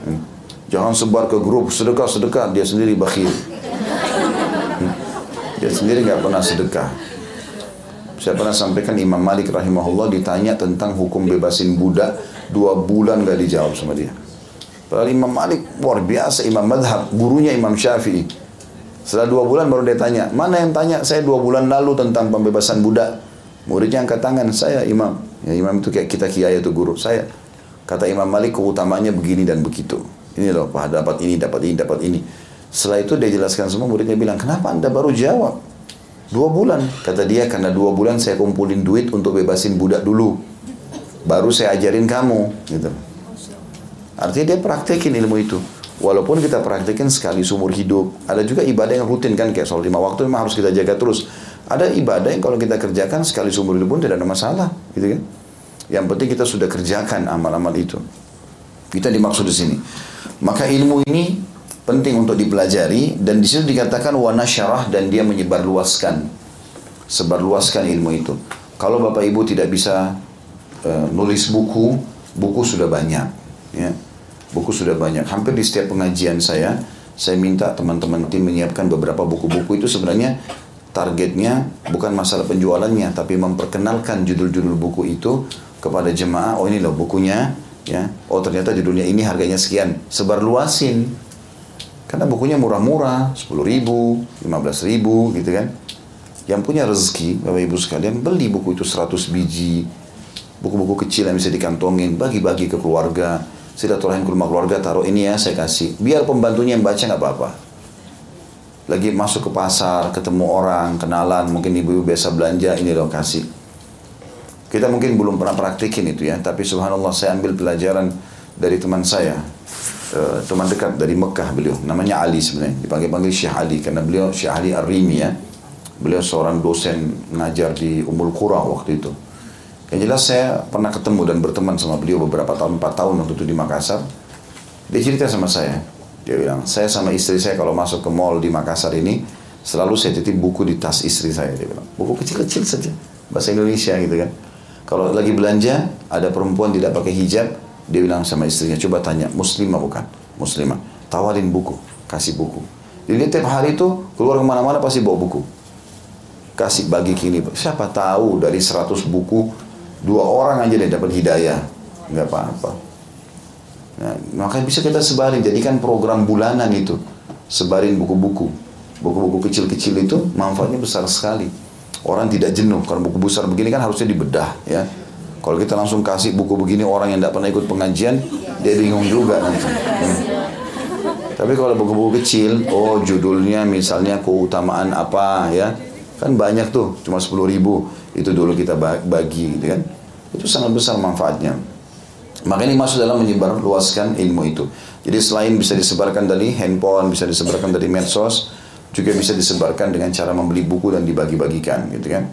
Hmm. Jangan sebar ke grup sedekah sedekah dia sendiri bakhil. Hmm. Dia sendiri nggak pernah sedekah. Saya pernah sampaikan Imam Malik rahimahullah ditanya tentang hukum bebasin budak dua bulan gak dijawab sama dia. Padahal Imam Malik luar biasa Imam Madhab, gurunya Imam Syafi'i. Setelah dua bulan baru dia tanya, mana yang tanya saya dua bulan lalu tentang pembebasan budak? Muridnya angkat tangan, saya Imam. Ya, imam itu kayak kita kiai itu guru, saya. Kata Imam Malik keutamanya begini dan begitu. Ini loh, dapat ini, dapat ini, dapat ini. Setelah itu dia jelaskan semua, muridnya bilang, kenapa anda baru jawab? Dua bulan. Kata dia karena dua bulan saya kumpulin duit untuk bebasin budak dulu. Baru saya ajarin kamu. Gitu. Artinya dia praktekin ilmu itu. Walaupun kita praktekin sekali seumur hidup. Ada juga ibadah yang rutin kan. Kayak soal lima waktu memang harus kita jaga terus. Ada ibadah yang kalau kita kerjakan sekali seumur hidup pun tidak ada masalah. Gitu kan. Yang penting kita sudah kerjakan amal-amal itu. Kita dimaksud di sini. Maka ilmu ini penting untuk dipelajari dan di situ dikatakan wana syarah dan dia menyebarluaskan sebarluaskan ilmu itu. Kalau Bapak Ibu tidak bisa uh, nulis buku, buku sudah banyak ya. Buku sudah banyak. Hampir di setiap pengajian saya, saya minta teman-teman tim menyiapkan beberapa buku-buku itu sebenarnya targetnya bukan masalah penjualannya tapi memperkenalkan judul-judul buku itu kepada jemaah. Oh ini loh bukunya ya. Oh ternyata judulnya ini harganya sekian. Sebarluasin karena bukunya murah-murah, 10 ribu, 15 ribu gitu kan. Yang punya rezeki, Bapak Ibu sekalian, beli buku itu 100 biji. Buku-buku kecil yang bisa dikantongin, bagi-bagi ke keluarga. Silaturahim ke rumah keluarga, taruh ini ya, saya kasih. Biar pembantunya yang baca nggak apa-apa. Lagi masuk ke pasar, ketemu orang, kenalan, mungkin ibu-ibu biasa belanja, ini loh kasih. Kita mungkin belum pernah praktikin itu ya, tapi subhanallah saya ambil pelajaran dari teman saya uh, teman dekat dari Mekah beliau namanya Ali sebenarnya dipanggil-panggil Syekh Ali karena beliau Syekh Ali Ar-Rimi ya beliau seorang dosen ngajar di Umul Qura waktu itu yang jelas saya pernah ketemu dan berteman sama beliau beberapa tahun, empat tahun waktu itu di Makassar. Dia cerita sama saya, dia bilang, saya sama istri saya kalau masuk ke mall di Makassar ini, selalu saya titip buku di tas istri saya, dia bilang. Buku kecil-kecil saja, bahasa Indonesia gitu kan. Kalau lagi belanja, ada perempuan tidak pakai hijab, dia bilang sama istrinya, coba tanya, muslimah bukan? Muslimah. Tawarin buku, kasih buku. Jadi tiap hari itu keluar ke mana-mana pasti bawa buku. Kasih bagi kini. Siapa tahu dari 100 buku, dua orang aja dia dapat hidayah. Nggak apa-apa. Nah, maka bisa kita sebarin, jadikan program bulanan itu. Sebarin buku-buku. Buku-buku kecil-kecil itu manfaatnya besar sekali. Orang tidak jenuh, karena buku besar begini kan harusnya dibedah ya kalau kita langsung kasih buku begini orang yang tidak pernah ikut pengajian, dia bingung juga nanti. Hmm. Tapi kalau buku-buku kecil, oh judulnya misalnya keutamaan apa ya, kan banyak tuh, cuma 10 ribu. Itu dulu kita bagi gitu kan. Itu sangat besar manfaatnya. Maka ini masuk dalam menyebar luaskan ilmu itu. Jadi selain bisa disebarkan dari handphone, bisa disebarkan dari medsos, juga bisa disebarkan dengan cara membeli buku dan dibagi-bagikan gitu kan.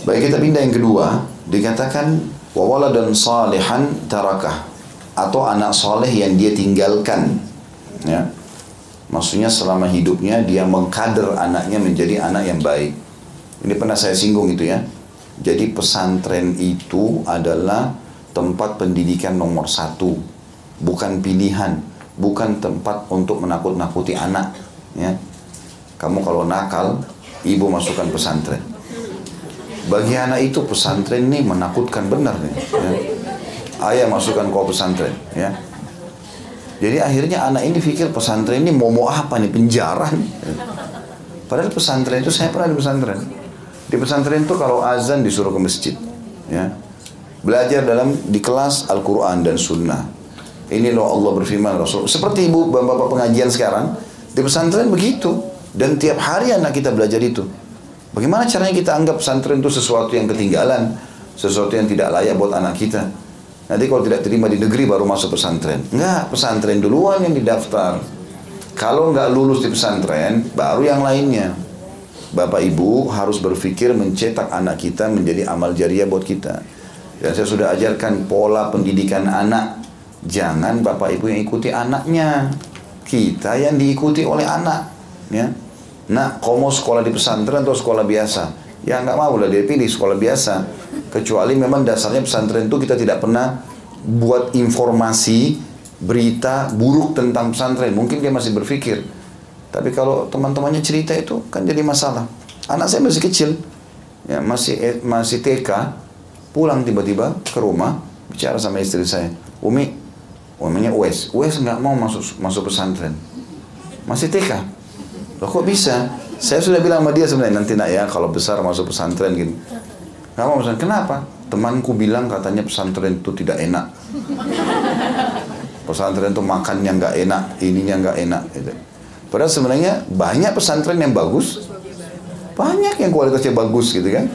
Baik kita pindah yang kedua, dikatakan wawala dan salihan tarakah atau anak soleh yang dia tinggalkan. Ya. Maksudnya selama hidupnya dia mengkader anaknya menjadi anak yang baik. Ini pernah saya singgung itu ya. Jadi pesantren itu adalah tempat pendidikan nomor satu, bukan pilihan, bukan tempat untuk menakut-nakuti anak. Ya. Kamu kalau nakal, ibu masukkan pesantren bagi anak itu pesantren ini menakutkan benar nih. Ya. Ayah masukkan kau pesantren, ya. Jadi akhirnya anak ini pikir pesantren ini mau mau apa nih penjara. Nih. Padahal pesantren itu saya pernah di pesantren. Di pesantren itu kalau azan disuruh ke masjid, ya. Belajar dalam di kelas Al-Quran dan Sunnah. Ini loh Allah berfirman Rasul. Seperti ibu bapak pengajian sekarang di pesantren begitu. Dan tiap hari anak kita belajar itu. Bagaimana caranya kita anggap pesantren itu sesuatu yang ketinggalan, sesuatu yang tidak layak buat anak kita? Nanti kalau tidak terima di negeri baru masuk pesantren. Enggak, pesantren duluan yang didaftar. Kalau enggak lulus di pesantren, baru yang lainnya. Bapak Ibu harus berpikir mencetak anak kita menjadi amal jariah buat kita. Dan saya sudah ajarkan pola pendidikan anak. Jangan Bapak Ibu yang ikuti anaknya. kita yang diikuti oleh anak. Ya. Nah, kamu sekolah di pesantren atau sekolah biasa? Ya nggak mau lah dia pilih sekolah biasa. Kecuali memang dasarnya pesantren itu kita tidak pernah buat informasi berita buruk tentang pesantren. Mungkin dia masih berpikir. Tapi kalau teman-temannya cerita itu kan jadi masalah. Anak saya masih kecil, ya masih eh, masih TK, pulang tiba-tiba ke rumah bicara sama istri saya, Umi, namanya Uwes, Uwes nggak mau masuk masuk pesantren, masih TK. Loh kok bisa? Saya sudah bilang sama dia sebenarnya nanti nak ya kalau besar masuk pesantren gitu. Gak mau pesantren. Kenapa? Temanku bilang katanya pesantren itu tidak enak. Pesantren itu makannya nggak enak, ininya nggak enak. Gitu. Padahal sebenarnya banyak pesantren yang bagus, banyak yang kualitasnya bagus gitu kan.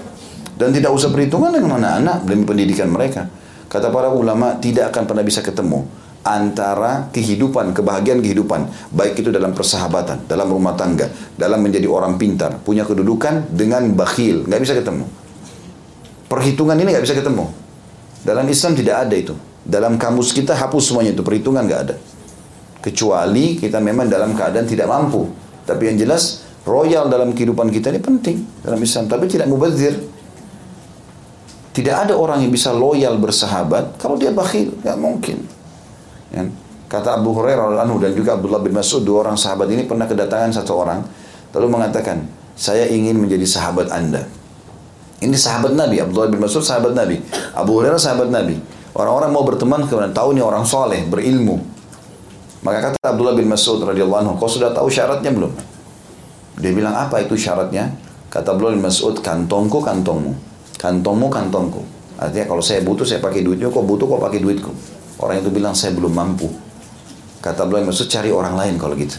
Dan tidak usah perhitungan dengan anak-anak demi pendidikan mereka. Kata para ulama tidak akan pernah bisa ketemu antara kehidupan, kebahagiaan kehidupan, baik itu dalam persahabatan, dalam rumah tangga, dalam menjadi orang pintar, punya kedudukan dengan bakhil, nggak bisa ketemu. Perhitungan ini nggak bisa ketemu. Dalam Islam tidak ada itu. Dalam kamus kita hapus semuanya itu, perhitungan nggak ada. Kecuali kita memang dalam keadaan tidak mampu. Tapi yang jelas royal dalam kehidupan kita ini penting dalam Islam, tapi tidak mubazir. Tidak ada orang yang bisa loyal bersahabat kalau dia bakhil, nggak mungkin. Ya. Kata Abu Hurairah anhu dan juga Abdullah bin Mas'ud dua orang sahabat ini pernah kedatangan satu orang lalu mengatakan, "Saya ingin menjadi sahabat Anda." Ini sahabat Nabi, Abdullah bin Mas'ud sahabat Nabi, Abu Hurairah sahabat Nabi. Orang-orang mau berteman kemudian tahu ini orang soleh, berilmu. Maka kata Abdullah bin Mas'ud radhiyallahu anhu, "Kau sudah tahu syaratnya belum?" Dia bilang apa itu syaratnya? Kata Abdullah bin Mas'ud, kantongku kantongmu. Kantongmu kantongku. Artinya kalau saya butuh saya pakai duitnya, kok butuh kok pakai duitku. Orang itu bilang saya belum mampu. Kata bin Mas'ud cari orang lain kalau gitu.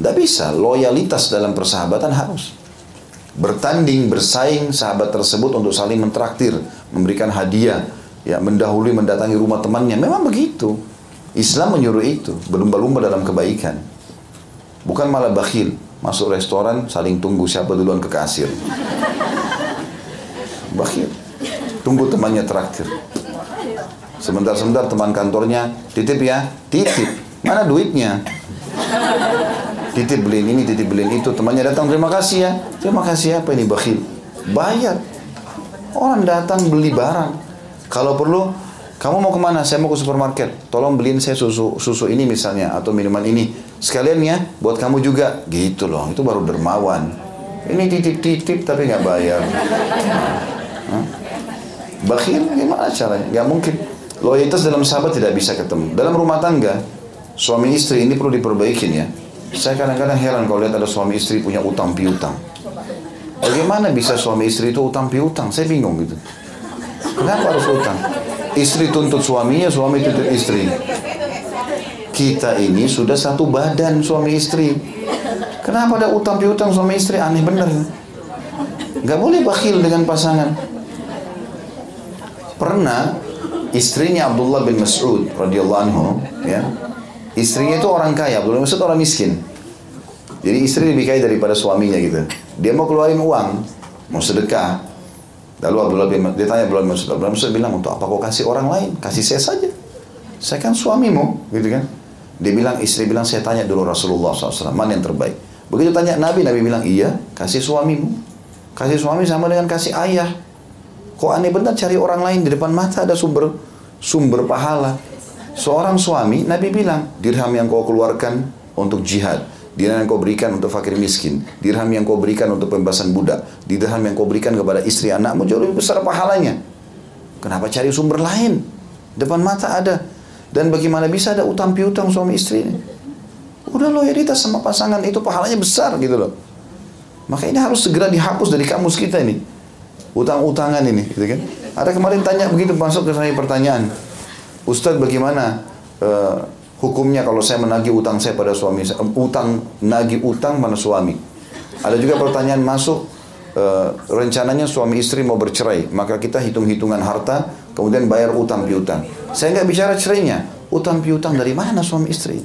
Tidak bisa, loyalitas dalam persahabatan harus. Bertanding, bersaing sahabat tersebut untuk saling mentraktir, memberikan hadiah, ya mendahului mendatangi rumah temannya. Memang begitu. Islam menyuruh itu, berlumba-lumba dalam kebaikan. Bukan malah bakhil. Masuk restoran, saling tunggu siapa duluan ke kasir. Bakhil. Tunggu temannya traktir. Sebentar-sebentar teman kantornya, titip ya, titip. Mana duitnya? Titip beliin ini, titip beliin itu. Temannya datang, terima kasih ya. Terima kasih apa ini bakhil? Bayar. Orang datang beli barang. Kalau perlu, kamu mau ke mana? Saya mau ke supermarket. Tolong beliin saya susu susu ini misalnya atau minuman ini. Sekalian ya, buat kamu juga. Gitu loh. Itu baru dermawan. Ini titip-titip tapi nggak bayar. Bakhil gimana caranya? Nggak mungkin. Loyalitas dalam sahabat tidak bisa ketemu. Dalam rumah tangga, suami istri ini perlu diperbaikin ya. Saya kadang-kadang heran kalau lihat ada suami istri punya utang piutang. Bagaimana bisa suami istri itu utang piutang? Saya bingung gitu. Kenapa harus utang? Istri tuntut suaminya, suami tuntut istri. Kita ini sudah satu badan suami istri. Kenapa ada utang piutang suami istri? Aneh bener. Gak boleh bakhil dengan pasangan. Pernah istrinya Abdullah bin Mas'ud radhiyallahu anhu, ya. Istrinya itu orang kaya, Abdullah bin Mas'ud orang miskin. Jadi istri lebih kaya daripada suaminya gitu. Dia mau keluarin uang, mau sedekah, Lalu Abdullah bin dia tanya Abdullah bin Mas'ud. Abdullah bin Mas'ud bilang, untuk apa kau kasih orang lain? Kasih saya saja. Saya kan suamimu, gitu kan? Dia bilang, istri bilang, saya tanya dulu Rasulullah SAW, mana yang terbaik? Begitu tanya Nabi, Nabi bilang, iya, kasih suamimu. Kasih suami sama dengan kasih ayah. Kok aneh benar cari orang lain di depan mata ada sumber sumber pahala. Seorang suami, Nabi bilang, dirham yang kau keluarkan untuk jihad, dirham yang kau berikan untuk fakir miskin, dirham yang kau berikan untuk pembebasan budak, dirham yang kau berikan kepada istri anakmu jauh lebih besar pahalanya. Kenapa cari sumber lain? Depan mata ada. Dan bagaimana bisa ada utang piutang suami istri ini? Udah loyalitas sama pasangan itu pahalanya besar gitu loh. Maka ini harus segera dihapus dari kamus kita ini. Utang-utangan ini, gitu kan? Ada kemarin tanya begitu masuk ke saya pertanyaan. Ustadz bagaimana uh, hukumnya kalau saya menagih utang saya pada suami saya, utang nagih utang pada suami. Ada juga pertanyaan masuk uh, rencananya suami istri mau bercerai, maka kita hitung-hitungan harta, kemudian bayar utang piutang. Saya nggak bicara cerainya, utang piutang dari mana suami istri?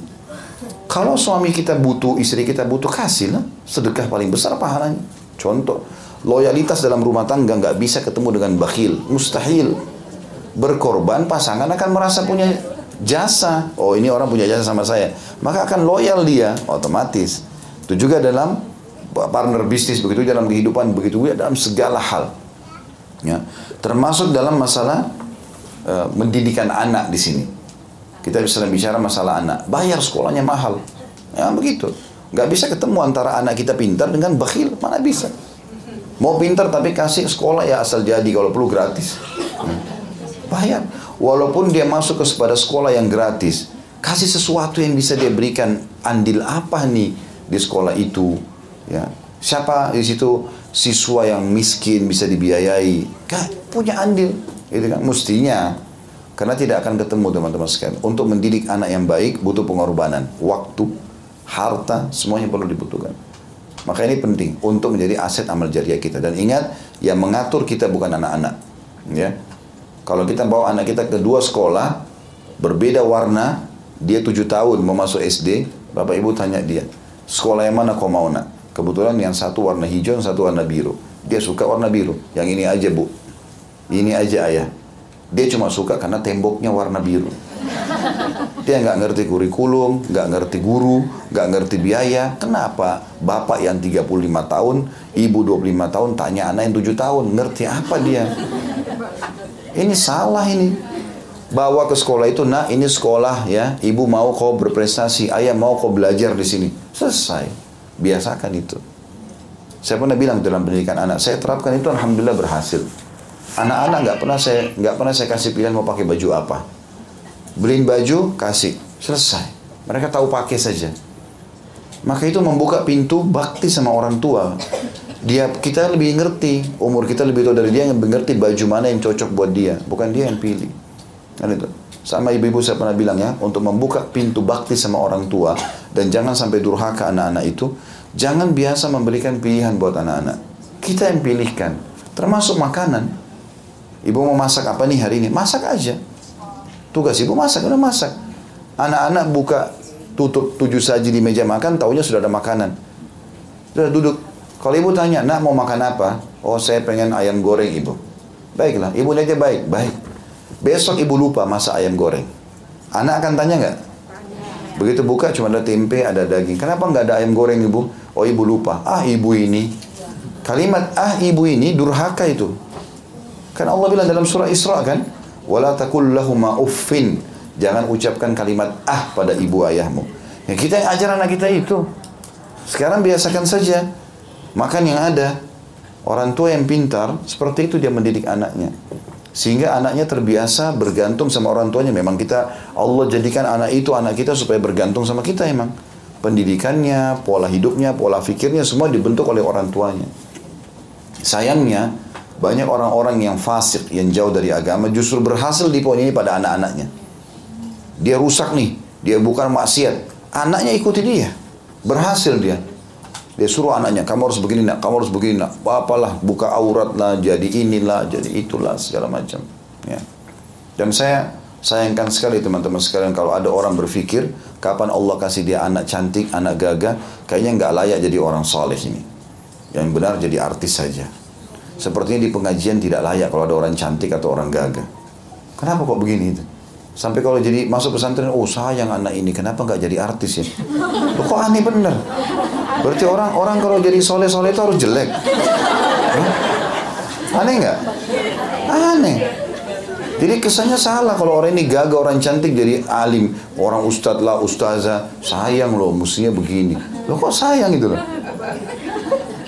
Kalau suami kita butuh, istri kita butuh, kasih lah. Sedekah paling besar pahalanya. Contoh, loyalitas dalam rumah tangga nggak bisa ketemu dengan bakhil, mustahil. Berkorban pasangan akan merasa punya jasa. Oh ini orang punya jasa sama saya. Maka akan loyal dia otomatis. Itu juga dalam partner bisnis begitu dalam kehidupan begitu juga dalam segala hal. Ya, termasuk dalam masalah uh, mendidikan anak di sini. Kita bisa bicara masalah anak, bayar sekolahnya mahal. Ya begitu. Gak bisa ketemu antara anak kita pintar dengan bakhil, mana bisa. Mau pintar tapi kasih sekolah ya asal jadi kalau perlu gratis. Ya. Bayar. Walaupun dia masuk ke pada sekolah yang gratis, kasih sesuatu yang bisa dia berikan andil apa nih di sekolah itu. Ya. Siapa di situ siswa yang miskin bisa dibiayai? Gak punya andil. Itu kan mestinya karena tidak akan ketemu teman-teman sekalian. Untuk mendidik anak yang baik butuh pengorbanan, waktu, harta, semuanya perlu dibutuhkan. Maka ini penting untuk menjadi aset amal jariah kita. Dan ingat, yang mengatur kita bukan anak-anak. Ya, kalau kita bawa anak kita ke dua sekolah, berbeda warna, dia tujuh tahun mau masuk SD, bapak ibu tanya dia, sekolah yang mana kau mau nak? Kebetulan yang satu warna hijau, yang satu warna biru. Dia suka warna biru. Yang ini aja bu. Ini aja ayah. Dia cuma suka karena temboknya warna biru. Dia nggak ngerti kurikulum, nggak ngerti guru, nggak ngerti biaya. Kenapa? Bapak yang 35 tahun, ibu 25 tahun, tanya anak yang 7 tahun. Ngerti apa dia? Ini salah ini. Bawa ke sekolah itu, nah ini sekolah ya. Ibu mau kau berprestasi, ayah mau kau belajar di sini. Selesai. Biasakan itu. Saya pernah bilang dalam pendidikan anak, saya terapkan itu alhamdulillah berhasil. Anak-anak nggak pernah saya nggak pernah saya kasih pilihan mau pakai baju apa. Beliin baju, kasih, selesai. Mereka tahu pakai saja. Maka itu membuka pintu bakti sama orang tua. Dia kita lebih ngerti, umur kita lebih tua dari dia yang mengerti baju mana yang cocok buat dia, bukan dia yang pilih. Kan itu. Sama ibu-ibu saya pernah bilang ya, untuk membuka pintu bakti sama orang tua dan jangan sampai durhaka anak-anak itu, jangan biasa memberikan pilihan buat anak-anak. Kita yang pilihkan, termasuk makanan. Ibu mau masak apa nih hari ini? Masak aja. Tugas ibu masak, udah masak. Anak-anak buka tutup tujuh saji di meja makan, taunya sudah ada makanan. Sudah duduk. Kalau ibu tanya, nak mau makan apa? Oh saya pengen ayam goreng ibu. Baiklah, ibu aja baik, baik. Besok ibu lupa masak ayam goreng. Anak akan tanya nggak? Begitu buka cuma ada tempe, ada daging. Kenapa nggak ada ayam goreng ibu? Oh ibu lupa. Ah ibu ini. Kalimat ah ibu ini durhaka itu. Kan Allah bilang dalam surah Isra kan, "Wala taqul lahuma uffin." Jangan ucapkan kalimat ah pada ibu ayahmu. Ya kita yang ajar anak kita itu. Sekarang biasakan saja. Makan yang ada. Orang tua yang pintar, seperti itu dia mendidik anaknya. Sehingga anaknya terbiasa bergantung sama orang tuanya. Memang kita, Allah jadikan anak itu anak kita supaya bergantung sama kita emang. Pendidikannya, pola hidupnya, pola fikirnya semua dibentuk oleh orang tuanya. Sayangnya, banyak orang-orang yang fasik, yang jauh dari agama justru berhasil di poin ini pada anak-anaknya. Dia rusak nih, dia bukan maksiat. Anaknya ikuti dia. Berhasil dia. Dia suruh anaknya, kamu harus begini nak, kamu harus begini nak. Apalah, buka aurat lah, jadi inilah, jadi itulah, segala macam. Ya. Dan saya sayangkan sekali teman-teman sekalian kalau ada orang berpikir, kapan Allah kasih dia anak cantik, anak gagah, kayaknya nggak layak jadi orang soleh ini. Yang benar jadi artis saja. Sepertinya di pengajian tidak layak kalau ada orang cantik atau orang gagah. Kenapa kok begini itu? Sampai kalau jadi masuk pesantren, oh sayang anak ini, kenapa nggak jadi artis ya? Loh, kok aneh bener? Berarti orang orang kalau jadi soleh-soleh itu harus jelek. Hah? Aneh nggak? Aneh. Jadi kesannya salah kalau orang ini gagah, orang cantik jadi alim. Orang ustadz lah, ustazah. Sayang loh, mestinya begini. Loh kok sayang itu loh?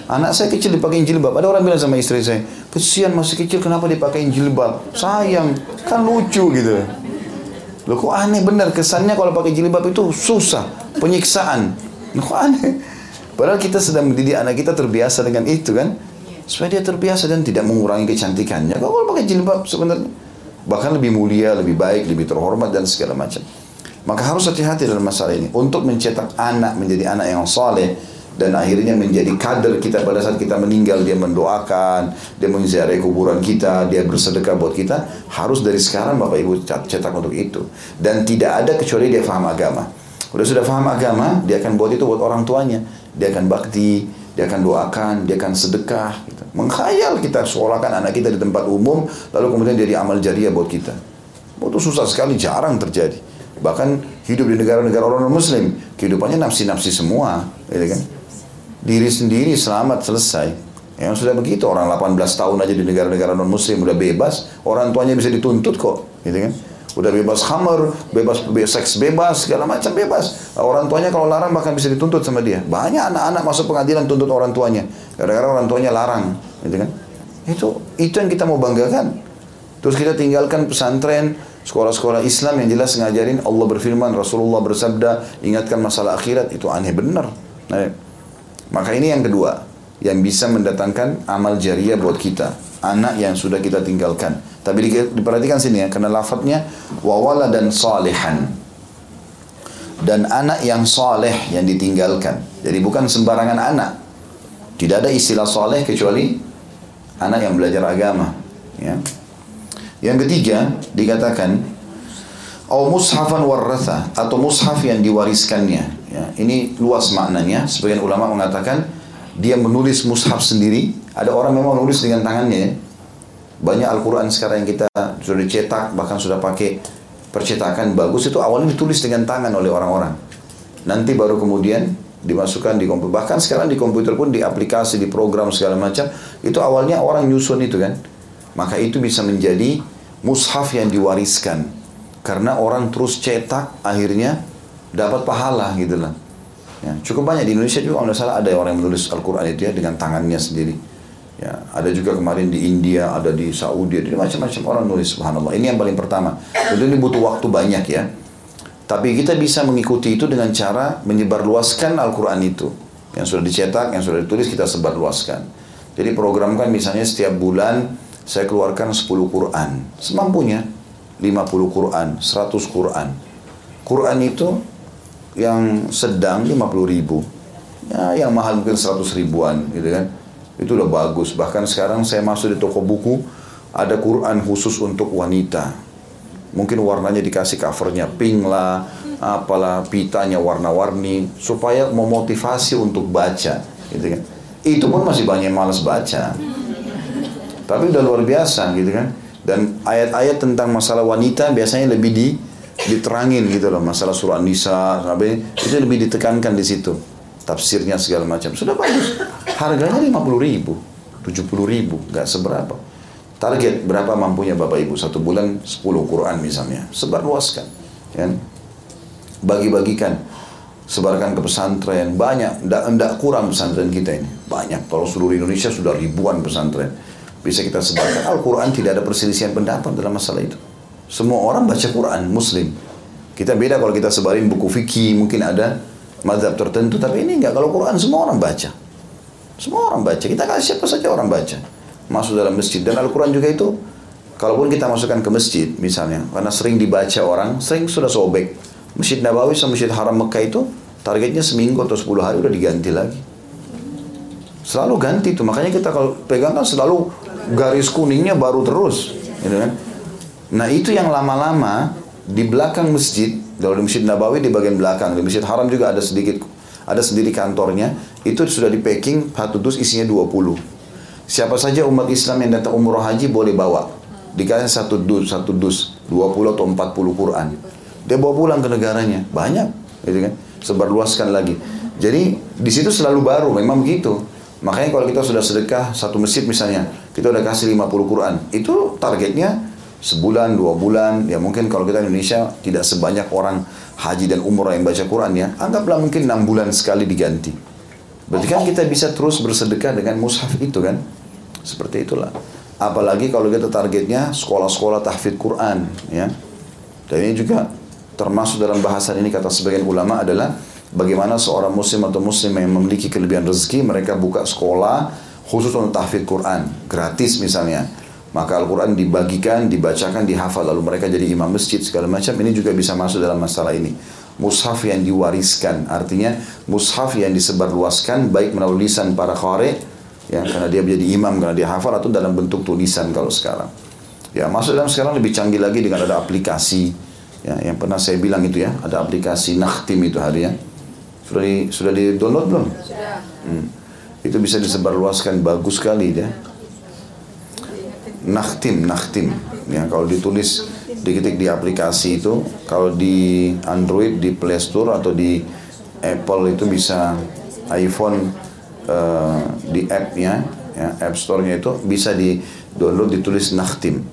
Anak saya kecil dipakai jilbab. Ada orang bilang sama istri saya, kesian masih kecil kenapa dipakai jilbab? Sayang, kan lucu gitu. Loh kok aneh benar kesannya kalau pakai jilbab itu susah, penyiksaan. Loh kok aneh? Padahal kita sedang mendidik anak kita terbiasa dengan itu kan. Supaya dia terbiasa dan tidak mengurangi kecantikannya. Kalau pakai jilbab sebenarnya bahkan lebih mulia, lebih baik, lebih terhormat dan segala macam. Maka harus hati-hati dalam masalah ini untuk mencetak anak menjadi anak yang saleh dan akhirnya menjadi kader kita pada saat kita meninggal dia mendoakan dia menziarahi kuburan kita dia bersedekah buat kita harus dari sekarang Bapak Ibu cetak untuk itu. Dan tidak ada kecuali dia faham agama. Kalau sudah faham agama dia akan buat itu buat orang tuanya. Dia akan bakti dia akan doakan dia akan sedekah gitu. mengkhayal kita sekolahkan anak kita di tempat umum lalu kemudian jadi amal jariah buat kita. Itu susah sekali jarang terjadi. Bahkan hidup di negara-negara orang non-muslim, kehidupannya nafsi-nafsi semua, gitu kan? Diri sendiri selamat selesai. Yang sudah begitu orang 18 tahun aja di negara-negara non-muslim udah bebas, orang tuanya bisa dituntut kok, gitu kan? Udah bebas hammer, bebas, bebas seks bebas, segala macam bebas. Orang tuanya kalau larang bahkan bisa dituntut sama dia. Banyak anak-anak masuk pengadilan tuntut orang tuanya. Gara-gara orang tuanya larang, gitu kan? Itu itu yang kita mau banggakan. Terus kita tinggalkan pesantren, Sekolah-sekolah Islam yang jelas ngajarin Allah berfirman, Rasulullah bersabda, ingatkan masalah akhirat, itu aneh benar. Nah, maka ini yang kedua, yang bisa mendatangkan amal jariah buat kita. Anak yang sudah kita tinggalkan. Tapi di, diperhatikan sini ya, karena lafadznya wawala dan salihan. Dan anak yang saleh yang ditinggalkan. Jadi bukan sembarangan anak. Tidak ada istilah saleh kecuali anak yang belajar agama. Ya. Yang ketiga dikatakan au mushafan warratha atau mushaf yang diwariskannya. Ya, ini luas maknanya. Sebagian ulama mengatakan dia menulis mushaf sendiri. Ada orang memang menulis dengan tangannya. Ya. Banyak Al-Quran sekarang yang kita sudah dicetak, bahkan sudah pakai percetakan bagus, itu awalnya ditulis dengan tangan oleh orang-orang. Nanti baru kemudian dimasukkan di komputer. Bahkan sekarang di komputer pun di aplikasi, di program segala macam, itu awalnya orang nyusun itu kan maka itu bisa menjadi mushaf yang diwariskan karena orang terus cetak akhirnya dapat pahala gitu lah. Ya, cukup banyak. Di Indonesia juga kalau salah ada orang yang menulis Al-Quran itu ya dengan tangannya sendiri. Ya ada juga kemarin di India ada di Saudi ada macam-macam orang nulis subhanallah. Ini yang paling pertama. Itu ini butuh waktu banyak ya. Tapi kita bisa mengikuti itu dengan cara menyebarluaskan Al-Quran itu. Yang sudah dicetak yang sudah ditulis kita sebarluaskan. Jadi programkan misalnya setiap bulan saya keluarkan 10 Quran. Semampunya 50 Quran 100 Quran. Quran itu yang sedang 50 ribu. Ya, yang mahal mungkin 100 ribuan gitu kan. Itu udah bagus. Bahkan sekarang saya masuk di toko buku ada Quran khusus untuk wanita. Mungkin warnanya dikasih covernya pink lah apalah pitanya warna-warni supaya memotivasi untuk baca gitu kan. Itu pun masih banyak yang malas baca. Tapi udah luar biasa gitu kan. Dan ayat-ayat tentang masalah wanita biasanya lebih di diterangin gitu loh masalah surah Nisa sampai itu lebih ditekankan di situ. Tafsirnya segala macam. Sudah bagus. Harganya lima puluh ribu tujuh puluh ribu nggak seberapa. Target berapa mampunya bapak ibu? Satu bulan sepuluh Quran misalnya. Sebar luaskan kan? Bagi-bagikan. Sebarkan ke pesantren. Banyak. Ndak kurang pesantren kita ini. Banyak. Kalau seluruh Indonesia sudah ribuan pesantren. Bisa kita sebarkan. Al-Quran tidak ada perselisihan pendapat dalam masalah itu. Semua orang baca Quran, Muslim. Kita beda kalau kita sebarin buku fikih, mungkin ada madhab tertentu, tapi ini enggak. Kalau Quran semua orang baca. Semua orang baca. Kita kasih siapa saja orang baca. Masuk dalam masjid. Dan Al-Quran juga itu, kalaupun kita masukkan ke masjid, misalnya, karena sering dibaca orang, sering sudah sobek. Masjid Nabawi sama Masjid Haram Mekah itu, targetnya seminggu atau sepuluh hari udah diganti lagi. Selalu ganti tuh. Makanya kita kalau pegang kan selalu garis kuningnya baru terus. Gitu kan? Nah itu yang lama-lama di belakang masjid, kalau di masjid Nabawi di bagian belakang, di masjid Haram juga ada sedikit ada sendiri kantornya, itu sudah di packing satu dus isinya 20. Siapa saja umat Islam yang datang umroh haji boleh bawa. Dikasih satu dus, satu dus, 20 atau 40 Quran. Dia bawa pulang ke negaranya, banyak, gitu kan? Sebarluaskan lagi. Jadi di situ selalu baru, memang begitu. Makanya kalau kita sudah sedekah satu masjid misalnya, kita udah kasih 50 Quran. Itu targetnya sebulan, dua bulan. Ya mungkin kalau kita Indonesia tidak sebanyak orang haji dan umrah yang baca Quran ya. Anggaplah mungkin enam bulan sekali diganti. Berarti kan kita bisa terus bersedekah dengan mushaf itu kan. Seperti itulah. Apalagi kalau kita targetnya sekolah-sekolah tahfidz Quran ya. Dan ini juga termasuk dalam bahasan ini kata sebagian ulama adalah bagaimana seorang muslim atau muslim yang memiliki kelebihan rezeki mereka buka sekolah khusus untuk tahfidz Quran gratis misalnya maka Al-Quran dibagikan, dibacakan, dihafal lalu mereka jadi imam masjid segala macam ini juga bisa masuk dalam masalah ini mushaf yang diwariskan artinya mushaf yang disebarluaskan baik melalui lisan para khari ya karena dia menjadi imam karena dia hafal atau dalam bentuk tulisan kalau sekarang ya masuk dalam sekarang lebih canggih lagi dengan ada aplikasi ya yang pernah saya bilang itu ya ada aplikasi Nakhtim itu hari ya sudah di, sudah di download belum? Sudah. Hmm. Itu bisa disebarluaskan bagus sekali dia. Nakhtim, nakhtim. Ya, kalau ditulis diketik di aplikasi itu kalau di Android di Play Store atau di Apple itu bisa iPhone uh, di app-nya ya, App Store-nya itu bisa di download ditulis Nakhtim.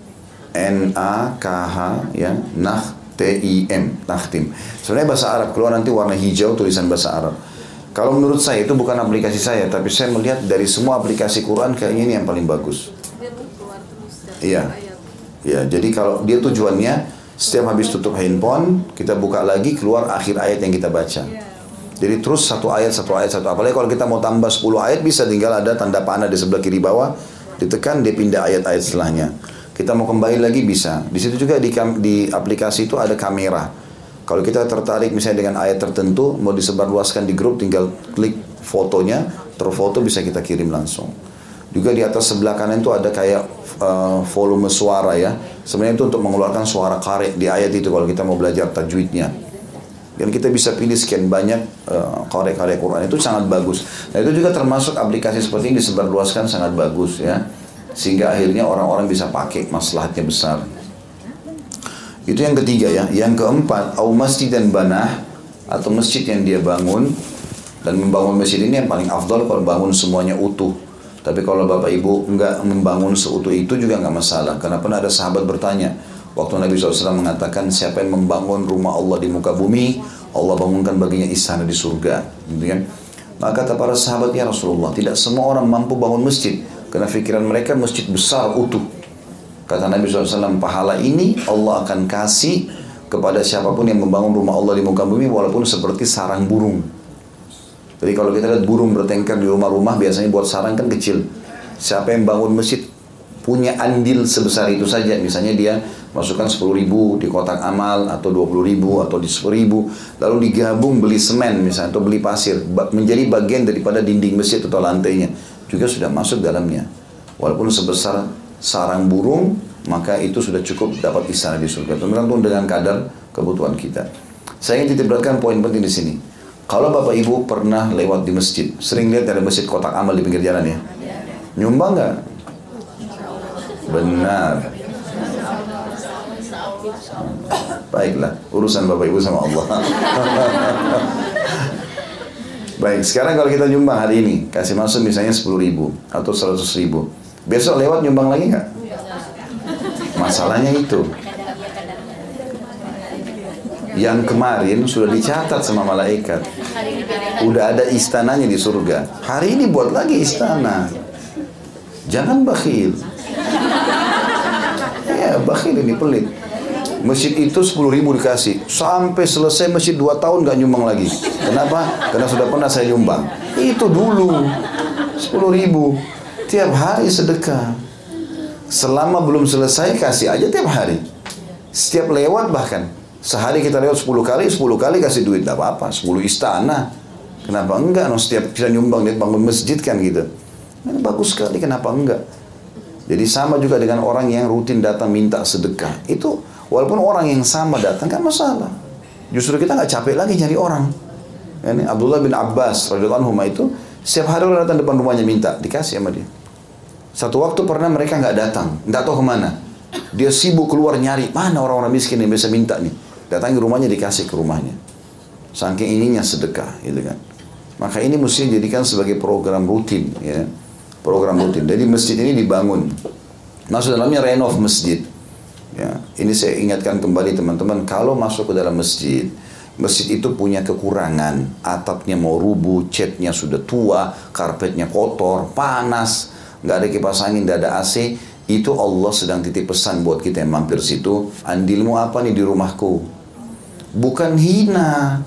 N A K H ya Nah T I M Nakhtim. Sebenarnya bahasa Arab keluar nanti warna hijau tulisan bahasa Arab. Kalau menurut saya itu bukan aplikasi saya tapi saya melihat dari semua aplikasi Quran kayaknya ini yang paling bagus iya ya jadi kalau dia tujuannya setiap habis tutup handphone kita buka lagi keluar akhir ayat yang kita baca jadi terus satu ayat, satu ayat, satu apalagi kalau kita mau tambah 10 ayat bisa tinggal ada tanda panah di sebelah kiri bawah, ditekan dia pindah ayat-ayat setelahnya. Kita mau kembali lagi bisa. Di situ juga di, di aplikasi itu ada kamera. Kalau kita tertarik misalnya dengan ayat tertentu, mau disebarluaskan di grup, tinggal klik fotonya, terfoto bisa kita kirim langsung. Juga di atas sebelah kanan itu ada kayak uh, volume suara ya. Sebenarnya itu untuk mengeluarkan suara karek di ayat itu kalau kita mau belajar tajwidnya dan kita bisa pilih sekian banyak uh, karya-karya Quran itu sangat bagus. Nah itu juga termasuk aplikasi seperti ini disebarluaskan sangat bagus ya, sehingga akhirnya orang-orang bisa pakai maslahatnya besar. Itu yang ketiga ya. Yang keempat, au masjid dan banah atau masjid yang dia bangun dan membangun masjid ini yang paling afdal kalau bangun semuanya utuh. Tapi kalau bapak ibu enggak membangun seutuh itu juga enggak masalah. Karena pernah ada sahabat bertanya, Waktu Nabi SAW mengatakan siapa yang membangun rumah Allah di muka bumi, Allah bangunkan baginya istana di surga. Gitu kan? Maka kata para sahabat ya Rasulullah, tidak semua orang mampu bangun masjid. Karena pikiran mereka masjid besar utuh. Kata Nabi SAW, pahala ini Allah akan kasih kepada siapa pun yang membangun rumah Allah di muka bumi walaupun seperti sarang burung. Jadi kalau kita lihat burung bertengkar di rumah-rumah biasanya buat sarang kan kecil. Siapa yang bangun masjid punya andil sebesar itu saja. Misalnya dia masukkan 10 ribu di kotak amal atau 20 ribu atau di 10 ribu. Lalu digabung beli semen misalnya atau beli pasir. Menjadi bagian daripada dinding masjid atau lantainya. Juga sudah masuk dalamnya. Walaupun sebesar sarang burung maka itu sudah cukup dapat istana di surga. Tergantung dengan kadar kebutuhan kita. Saya ingin titip poin penting di sini kalau bapak ibu pernah lewat di masjid sering lihat ada masjid kotak amal di pinggir jalan ya nyumbang nggak benar Baiklah, urusan Bapak Ibu sama Allah. Baik, sekarang kalau kita nyumbang hari ini, kasih masuk misalnya 10 ribu atau 100 ribu. Besok lewat nyumbang lagi nggak? Masalahnya itu. Yang kemarin sudah dicatat sama malaikat. Udah ada istananya di surga. Hari ini buat lagi istana. Jangan bakhil. Ya, bakhil ini pelit. Masjid itu 10 ribu dikasih. Sampai selesai masjid 2 tahun gak nyumbang lagi. Kenapa? Karena sudah pernah saya nyumbang. Itu dulu. 10 ribu. Tiap hari sedekah. Selama belum selesai kasih aja tiap hari. Setiap lewat bahkan. Sehari kita lewat 10 kali, 10 kali kasih duit. Tidak apa-apa. 10 istana. Kenapa enggak? No, setiap kita nyumbang, dia bangun masjid kan gitu. Ini bagus sekali, kenapa enggak? Jadi sama juga dengan orang yang rutin datang minta sedekah. Itu Walaupun orang yang sama datang kan masalah. Justru kita nggak capek lagi nyari orang. Ini Abdullah bin Abbas radhiyallahu anhu itu setiap hari orang datang depan rumahnya minta dikasih sama dia. Satu waktu pernah mereka nggak datang, nggak tahu ke mana. Dia sibuk keluar nyari mana orang-orang miskin yang bisa minta nih. Datang ke rumahnya dikasih ke rumahnya. Saking ininya sedekah, gitu kan. Maka ini mesti dijadikan sebagai program rutin, ya. Program rutin. Jadi masjid ini dibangun. Maksud dalamnya renov masjid. Ya, ini saya ingatkan kembali teman-teman, kalau masuk ke dalam masjid, masjid itu punya kekurangan, atapnya mau rubuh, catnya sudah tua, karpetnya kotor, panas, nggak ada kipas angin, nggak ada AC, itu Allah sedang titip pesan buat kita yang mampir situ, andilmu apa nih di rumahku? Bukan hina,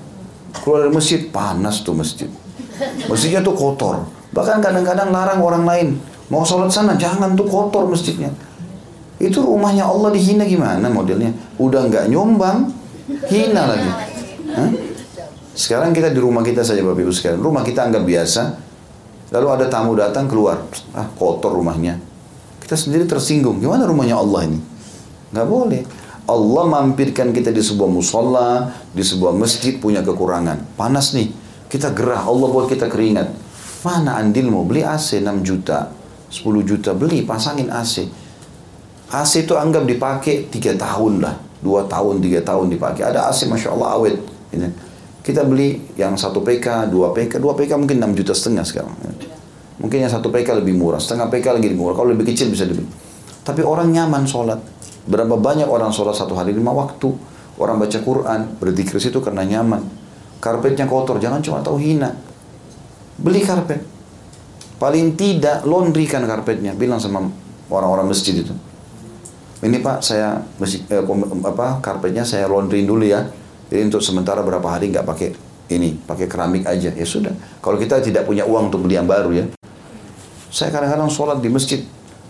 keluar dari masjid, panas tuh masjid. Masjidnya tuh kotor, bahkan kadang-kadang larang orang lain, mau sholat sana, jangan tuh kotor masjidnya itu rumahnya Allah dihina gimana modelnya? Udah nggak nyumbang, hina lagi. Hah? Sekarang kita di rumah kita saja Bapak Ibu sekalian. Rumah kita anggap biasa. Lalu ada tamu datang keluar. Ah kotor rumahnya. Kita sendiri tersinggung. Gimana rumahnya Allah ini? Nggak boleh. Allah mampirkan kita di sebuah musola, di sebuah masjid punya kekurangan. Panas nih. Kita gerah. Allah buat kita keringat. Mana andilmu? Beli AC 6 juta. 10 juta. Beli, pasangin AC AC itu anggap dipakai tiga tahun lah. dua tahun, tiga tahun dipakai. Ada AC Masya Allah awet. Gitu. Kita beli yang satu PK, dua PK, dua PK mungkin 6 juta setengah sekarang. Mungkin yang satu PK lebih murah, setengah PK lagi murah. Kalau lebih kecil bisa dibeli. Tapi orang nyaman sholat. Berapa banyak orang sholat satu hari lima waktu. Orang baca Quran, berzikir situ karena nyaman. Karpetnya kotor, jangan cuma tahu hina. Beli karpet. Paling tidak laundry kan karpetnya. Bilang sama orang-orang masjid itu. Ini pak, saya eh, apa karpetnya saya laundry dulu ya. Jadi untuk sementara berapa hari nggak pakai ini, pakai keramik aja. Ya sudah. Kalau kita tidak punya uang untuk beli yang baru ya. Saya kadang-kadang sholat di masjid.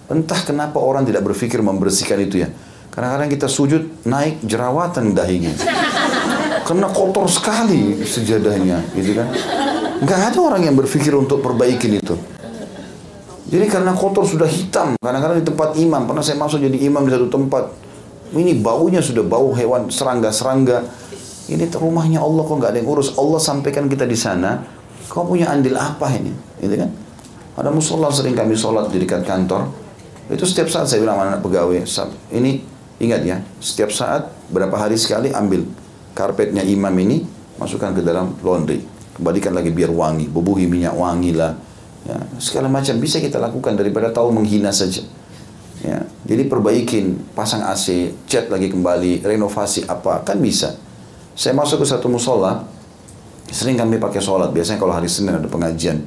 Entah kenapa orang tidak berpikir membersihkan itu ya. Kadang-kadang kita sujud naik jerawatan dahinya. Karena kotor sekali sejadahnya, gitu kan. Nggak ada orang yang berpikir untuk perbaikin itu. Jadi karena kotor sudah hitam, kadang-kadang di tempat imam, pernah saya masuk jadi imam di satu tempat, ini baunya sudah bau hewan serangga-serangga, ini rumahnya Allah kok nggak ada yang urus. Allah sampaikan kita di sana. Kau punya andil apa ini? Gitu kan? Ada musola sering kami sholat di dekat kantor. Itu setiap saat saya bilang anak, -anak pegawai, ini ingat ya, setiap saat berapa hari sekali ambil karpetnya imam ini, masukkan ke dalam laundry. Kembalikan lagi biar wangi, bubuhi minyak wangi lah. Ya, segala macam bisa kita lakukan daripada tahu menghina saja. Ya, jadi perbaikin, pasang AC, cat lagi kembali, renovasi apa, kan bisa. Saya masuk ke satu musola, sering kami pakai sholat. Biasanya kalau hari Senin ada pengajian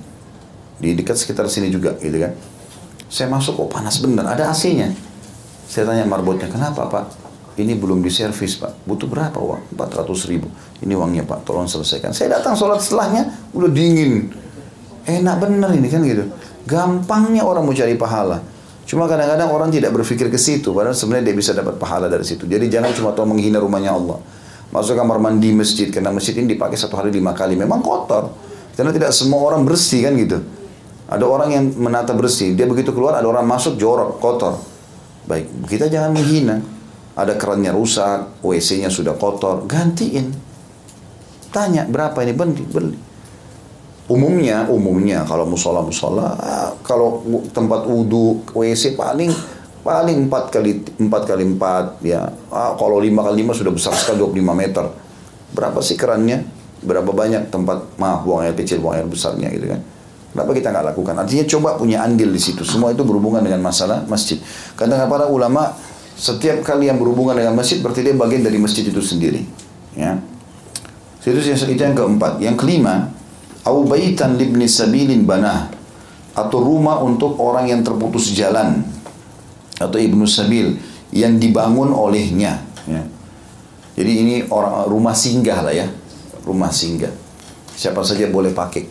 di dekat sekitar sini juga, gitu kan. Saya masuk, oh panas benar, ada AC-nya. Saya tanya marbotnya, kenapa pak? Ini belum diservis pak, butuh berapa uang? 400 ribu. Ini uangnya pak, tolong selesaikan. Saya datang sholat setelahnya, udah dingin. Enak bener ini kan gitu. Gampangnya orang mau cari pahala. Cuma kadang-kadang orang tidak berpikir ke situ, padahal sebenarnya dia bisa dapat pahala dari situ. Jadi jangan cuma tahu menghina rumahnya Allah masuk kamar mandi masjid karena masjid ini dipakai satu hari lima kali memang kotor karena tidak semua orang bersih kan gitu ada orang yang menata bersih dia begitu keluar ada orang masuk jorok kotor. Baik kita jangan menghina. Ada kerannya rusak WC-nya sudah kotor gantiin. Tanya berapa ini? Beli beli. Umumnya umumnya kalau musola musola kalau tempat wudhu WC paling paling empat kali empat kali empat ya. Ah, kalau lima kali lima sudah besar sekali 25 meter. Berapa sih kerannya? Berapa banyak tempat? Maaf buang air kecil buang air besarnya gitu kan kenapa kita nggak lakukan artinya coba punya andil di situ semua itu berhubungan dengan masalah masjid kadang para ulama setiap kali yang berhubungan dengan masjid berarti dia bagian dari masjid itu sendiri ya itu yang itu yang keempat yang kelima au baitan libni sabilin banah atau rumah untuk orang yang terputus jalan atau Ibnu Sabil yang dibangun olehnya. Ya. Jadi ini orang rumah singgah lah ya, rumah singgah. Siapa saja boleh pakai.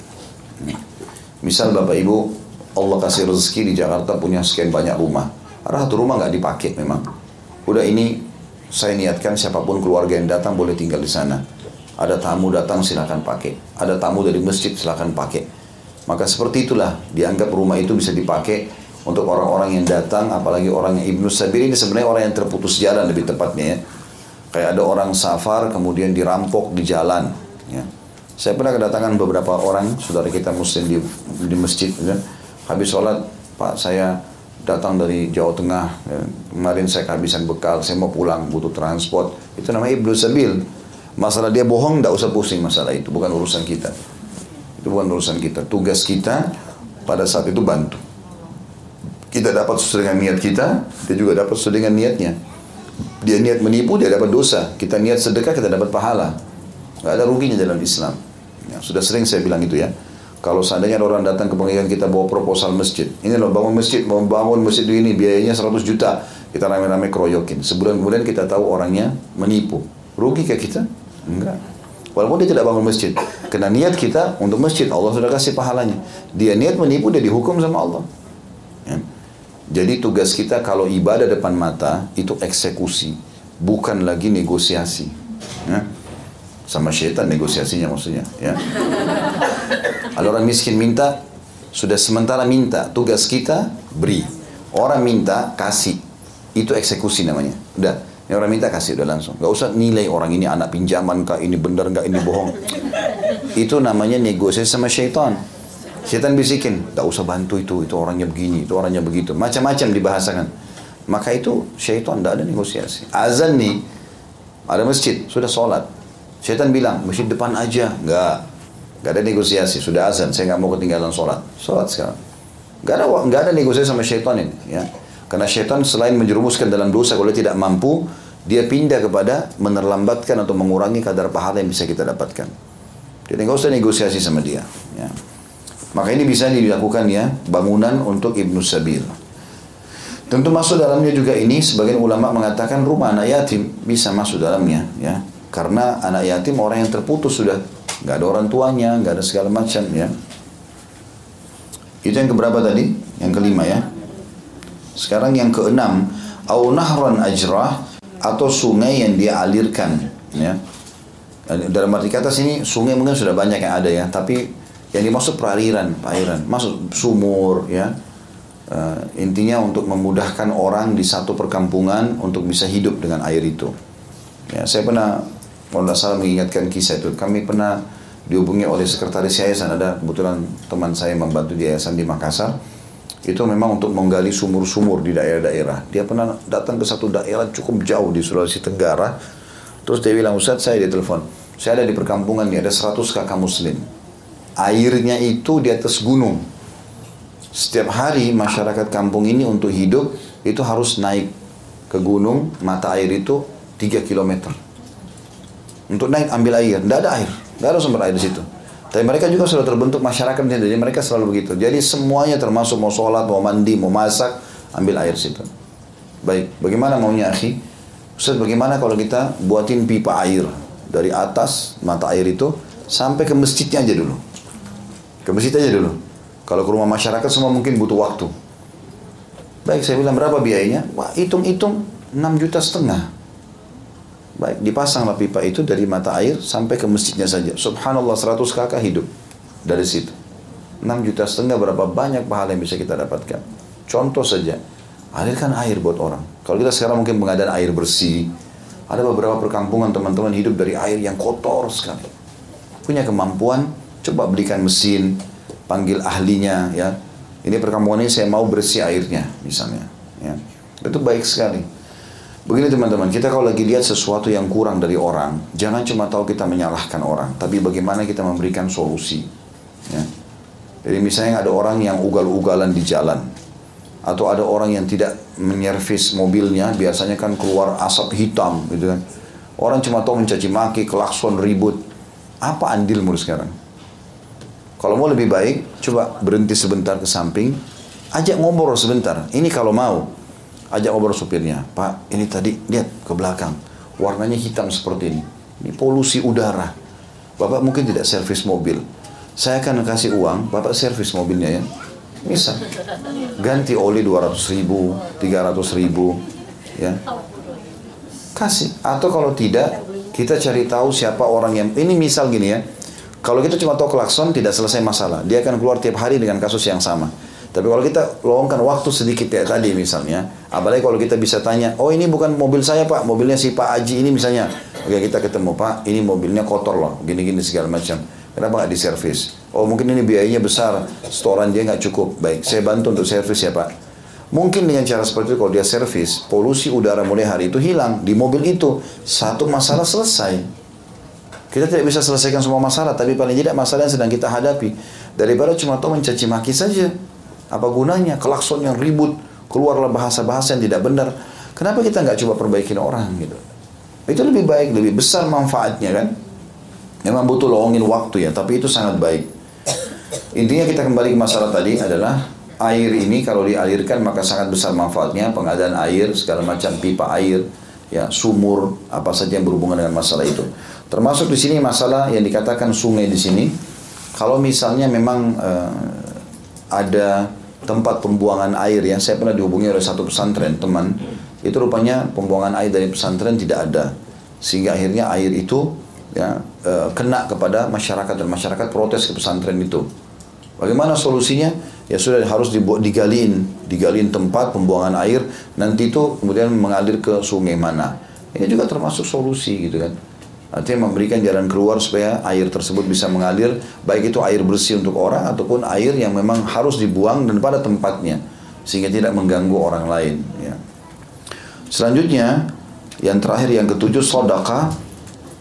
Nih. Misal Bapak Ibu Allah kasih rezeki di Jakarta punya sekian banyak rumah. Ada satu rumah nggak dipakai memang. Udah ini saya niatkan siapa pun keluarga yang datang boleh tinggal di sana. Ada tamu datang silakan pakai. Ada tamu dari masjid silakan pakai. Maka seperti itulah dianggap rumah itu bisa dipakai untuk orang-orang yang datang, apalagi orang yang Ibnu Sabir ini sebenarnya orang yang terputus jalan lebih tepatnya ya. Kayak ada orang safar kemudian dirampok di jalan. Ya. Saya pernah kedatangan beberapa orang saudara kita muslim di, di masjid. Ya. Habis sholat, Pak saya datang dari Jawa Tengah. Ya. Kemarin saya kehabisan bekal, saya mau pulang, butuh transport. Itu namanya Ibnu Sabil. Masalah dia bohong, tidak usah pusing masalah itu. Bukan urusan kita. Itu bukan urusan kita. Tugas kita pada saat itu bantu. Kita dapat sesuai dengan niat kita, dia juga dapat sesuai dengan niatnya. Dia niat menipu, dia dapat dosa. Kita niat sedekah, kita dapat pahala. Gak ada ruginya dalam Islam. Sudah sering saya bilang itu ya. Kalau seandainya ada orang datang ke pengadilan kita bawa proposal masjid. Ini loh bangun masjid, mau bangun masjid ini biayanya 100 juta. Kita rame-rame keroyokin. Sebulan kemudian kita tahu orangnya menipu. Rugi ke kita? Enggak. Walaupun dia tidak bangun masjid. Karena niat kita untuk masjid, Allah sudah kasih pahalanya. Dia niat menipu, dia dihukum sama Allah. Ya. Jadi tugas kita kalau ibadah depan mata itu eksekusi, bukan lagi negosiasi. Ya. Sama syaitan negosiasinya maksudnya. Ya. Kalau orang miskin minta, sudah sementara minta, tugas kita beri. Orang minta, kasih. Itu eksekusi namanya. Udah, ini orang minta kasih udah langsung. Gak usah nilai orang ini anak pinjaman kah, ini benar nggak, ini bohong. Itu namanya negosiasi sama syaitan. Setan bisikin, tak usah bantu itu, itu orangnya begini, itu orangnya begitu. Macam-macam dibahasakan. Maka itu syaitan tidak ada negosiasi. Azan nih, Ada masjid, sudah sholat. Syaitan bilang, masjid depan aja. Enggak. Enggak ada negosiasi, sudah azan, saya nggak mau ketinggalan sholat. Sholat sekarang. Enggak ada, enggak ada negosiasi sama syaitan ini. Ya. Karena syaitan selain menjerumuskan dalam dosa, kalau tidak mampu, dia pindah kepada menerlambatkan atau mengurangi kadar pahala yang bisa kita dapatkan. Jadi nggak usah negosiasi sama dia. Ya. Maka ini bisa dilakukan ya bangunan untuk ibnu sabil. Tentu masuk dalamnya juga ini sebagian ulama mengatakan rumah anak yatim bisa masuk dalamnya ya karena anak yatim orang yang terputus sudah. Nggak ada orang tuanya nggak ada segala macam ya. Itu yang keberapa tadi? Yang kelima ya. Sekarang yang keenam au nahran ajrah atau sungai yang dia alirkan ya. Dalam arti kata sini sungai mungkin sudah banyak yang ada ya. Tapi yang dimaksud perairan perairan. Masuk sumur ya. Uh, intinya untuk memudahkan orang di satu perkampungan untuk bisa hidup dengan air itu. Ya, saya pernah kalau tidak salah mengingatkan kisah itu, kami pernah dihubungi oleh sekretaris yayasan ada kebetulan teman saya membantu di yayasan di Makassar itu memang untuk menggali sumur-sumur di daerah-daerah. Dia pernah datang ke satu daerah cukup jauh di Sulawesi Tenggara. Terus dia bilang, Ustaz saya di telepon, saya ada di perkampungan ini, ada 100 kakak muslim. Airnya itu di atas gunung. Setiap hari masyarakat kampung ini untuk hidup itu harus naik ke gunung, mata air itu 3 km. Untuk naik ambil air, tidak ada air, tidak ada sumber air di situ. Tapi mereka juga sudah terbentuk masyarakat jadi mereka selalu begitu. Jadi semuanya termasuk mau sholat, mau mandi, mau masak, ambil air situ. Baik, bagaimana maunya akhi? Ustaz, bagaimana kalau kita buatin pipa air dari atas mata air itu sampai ke masjidnya aja dulu. Ke masjid aja dulu. Kalau ke rumah masyarakat semua mungkin butuh waktu. Baik, saya bilang berapa biayanya? Wah, hitung-hitung 6 juta setengah. Baik, dipasanglah pipa itu dari mata air sampai ke masjidnya saja. Subhanallah 100 kakak hidup dari situ. 6 juta setengah berapa banyak pahala yang bisa kita dapatkan. Contoh saja, alirkan air buat orang. Kalau kita sekarang mungkin pengadaan air bersih, ada beberapa perkampungan teman-teman hidup dari air yang kotor sekali. Punya kemampuan, coba belikan mesin, panggil ahlinya ya. Ini perkampungan ini saya mau bersih airnya misalnya ya. Itu baik sekali. Begini teman-teman, kita kalau lagi lihat sesuatu yang kurang dari orang, jangan cuma tahu kita menyalahkan orang, tapi bagaimana kita memberikan solusi. Ya. Jadi misalnya ada orang yang ugal-ugalan di jalan, atau ada orang yang tidak menyervis mobilnya, biasanya kan keluar asap hitam gitu kan. Orang cuma tahu mencaci maki, klakson, ribut. Apa andilmu sekarang? Kalau mau lebih baik, coba berhenti sebentar ke samping, ajak ngobrol sebentar. Ini kalau mau, ajak ngobrol supirnya. Pak, ini tadi lihat ke belakang, warnanya hitam seperti ini. Ini polusi udara. Bapak mungkin tidak servis mobil. Saya akan kasih uang, Bapak servis mobilnya ya. Bisa. Ganti oli 200 ribu, 300 ribu. Ya. Kasih. Atau kalau tidak, kita cari tahu siapa orang yang... Ini misal gini ya kalau kita cuma tahu klakson tidak selesai masalah. Dia akan keluar tiap hari dengan kasus yang sama. Tapi kalau kita luangkan waktu sedikit ya tadi misalnya, apalagi kalau kita bisa tanya, oh ini bukan mobil saya pak, mobilnya si Pak Aji ini misalnya. Oke kita ketemu pak, ini mobilnya kotor loh, gini-gini segala macam. Kenapa nggak diservis? Oh mungkin ini biayanya besar, setoran dia nggak cukup. Baik, saya bantu untuk servis ya pak. Mungkin dengan cara seperti itu kalau dia servis, polusi udara mulai hari itu hilang di mobil itu. Satu masalah selesai. Kita tidak bisa selesaikan semua masalah, tapi paling tidak masalah yang sedang kita hadapi. Daripada cuma tahu mencaci maki saja. Apa gunanya? Kelakson yang ribut, keluarlah bahasa-bahasa yang tidak benar. Kenapa kita nggak coba perbaikin orang gitu? Itu lebih baik, lebih besar manfaatnya kan? Memang butuh lowongin waktu ya, tapi itu sangat baik. Intinya kita kembali ke masalah tadi adalah air ini kalau dialirkan maka sangat besar manfaatnya pengadaan air segala macam pipa air ya sumur apa saja yang berhubungan dengan masalah itu Termasuk di sini masalah yang dikatakan sungai di sini. Kalau misalnya memang uh, ada tempat pembuangan air ya, saya pernah dihubungi oleh satu pesantren teman, itu rupanya pembuangan air dari pesantren tidak ada, sehingga akhirnya air itu ya uh, kena kepada masyarakat dan masyarakat protes ke pesantren itu. Bagaimana solusinya? Ya sudah harus dibuat digaliin, digaliin tempat pembuangan air, nanti itu kemudian mengalir ke sungai mana. Ini juga termasuk solusi gitu kan. Artinya memberikan jalan keluar supaya air tersebut bisa mengalir, baik itu air bersih untuk orang ataupun air yang memang harus dibuang dan pada tempatnya sehingga tidak mengganggu orang lain. Ya. Selanjutnya Yang terakhir yang ketujuh sedekah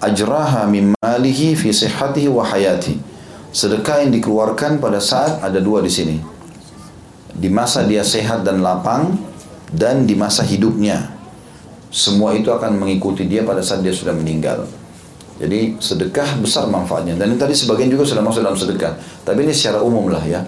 ajraha min malihi fi sihhatihi wa hayati. Sedekah yang dikeluarkan pada saat ada dua di sini. Di masa dia sehat dan lapang dan di masa hidupnya. Semua itu akan mengikuti dia pada saat dia sudah meninggal. Jadi sedekah besar manfaatnya. Dan ini tadi sebagian juga sudah masuk dalam sedekah. Tapi ini secara umum lah ya.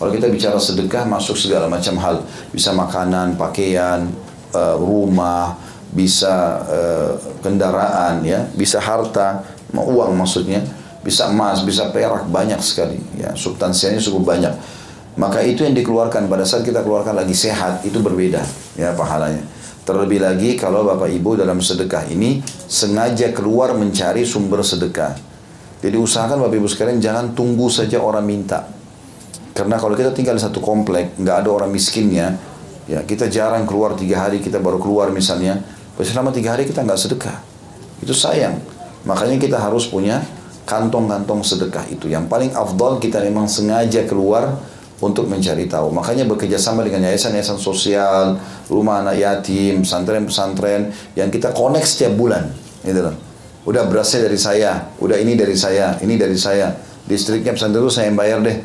Kalau kita bicara sedekah masuk segala macam hal. Bisa makanan, pakaian, uh, rumah, bisa uh, kendaraan ya, bisa harta, uang maksudnya, bisa emas, bisa perak banyak sekali ya, substansinya cukup banyak. Maka itu yang dikeluarkan pada saat kita keluarkan lagi sehat itu berbeda ya pahalanya. Terlebih lagi kalau Bapak Ibu dalam sedekah ini sengaja keluar mencari sumber sedekah. Jadi usahakan Bapak Ibu sekalian jangan tunggu saja orang minta. Karena kalau kita tinggal di satu komplek, nggak ada orang miskinnya, ya kita jarang keluar tiga hari kita baru keluar misalnya, selama tiga hari kita nggak sedekah. Itu sayang. Makanya kita harus punya kantong-kantong sedekah itu. Yang paling afdal kita memang sengaja keluar untuk mencari tahu. Makanya bekerja sama dengan yayasan-yayasan sosial, rumah anak yatim, pesantren-pesantren yang kita connect setiap bulan. Gitu loh. Udah berasnya dari saya, udah ini dari saya, ini dari saya. Listriknya pesantren itu saya yang bayar deh.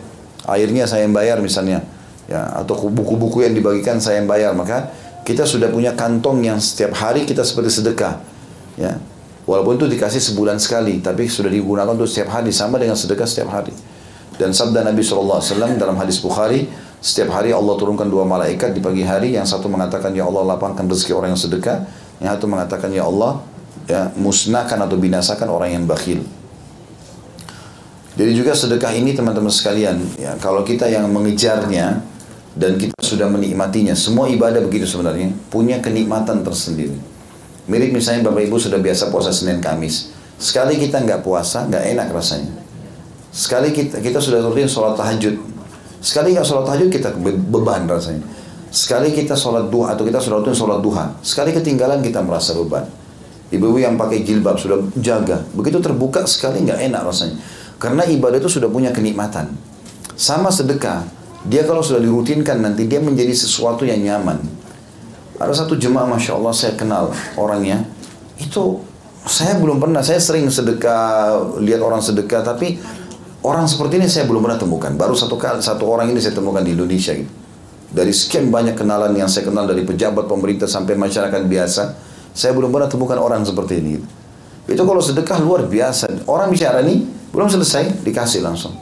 Airnya saya yang bayar misalnya. Ya, atau buku-buku yang dibagikan saya yang bayar. Maka kita sudah punya kantong yang setiap hari kita seperti sedekah. Ya. Walaupun itu dikasih sebulan sekali, tapi sudah digunakan untuk setiap hari sama dengan sedekah setiap hari. Dan sabda Nabi SAW dalam hadis Bukhari, setiap hari Allah turunkan dua malaikat di pagi hari, yang satu mengatakan ya Allah lapangkan rezeki orang yang sedekah, yang satu mengatakan ya Allah ya musnahkan atau binasakan orang yang bakhil. Jadi juga sedekah ini teman-teman sekalian, ya kalau kita yang mengejarnya, dan kita sudah menikmatinya. Semua ibadah begitu sebenarnya, punya kenikmatan tersendiri. Mirip misalnya Bapak Ibu sudah biasa puasa Senin Kamis. Sekali kita nggak puasa, nggak enak rasanya. Sekali kita, kita sudah rutin sholat tahajud. Sekali nggak sholat tahajud, kita beban rasanya. Sekali kita sholat duha atau kita sudah rutin sholat duha. Sekali ketinggalan kita merasa beban. Ibu-ibu yang pakai jilbab sudah jaga. Begitu terbuka sekali nggak enak rasanya. Karena ibadah itu sudah punya kenikmatan. Sama sedekah dia kalau sudah dirutinkan nanti dia menjadi sesuatu yang nyaman. Ada satu jemaah Masya Allah saya kenal orangnya. Itu saya belum pernah, saya sering sedekah, lihat orang sedekah, tapi orang seperti ini saya belum pernah temukan. Baru satu kali, satu orang ini saya temukan di Indonesia gitu. Dari sekian banyak kenalan yang saya kenal dari pejabat pemerintah sampai masyarakat biasa, saya belum pernah temukan orang seperti ini. Gitu. Itu kalau sedekah luar biasa. Orang bicara nih belum selesai dikasih langsung.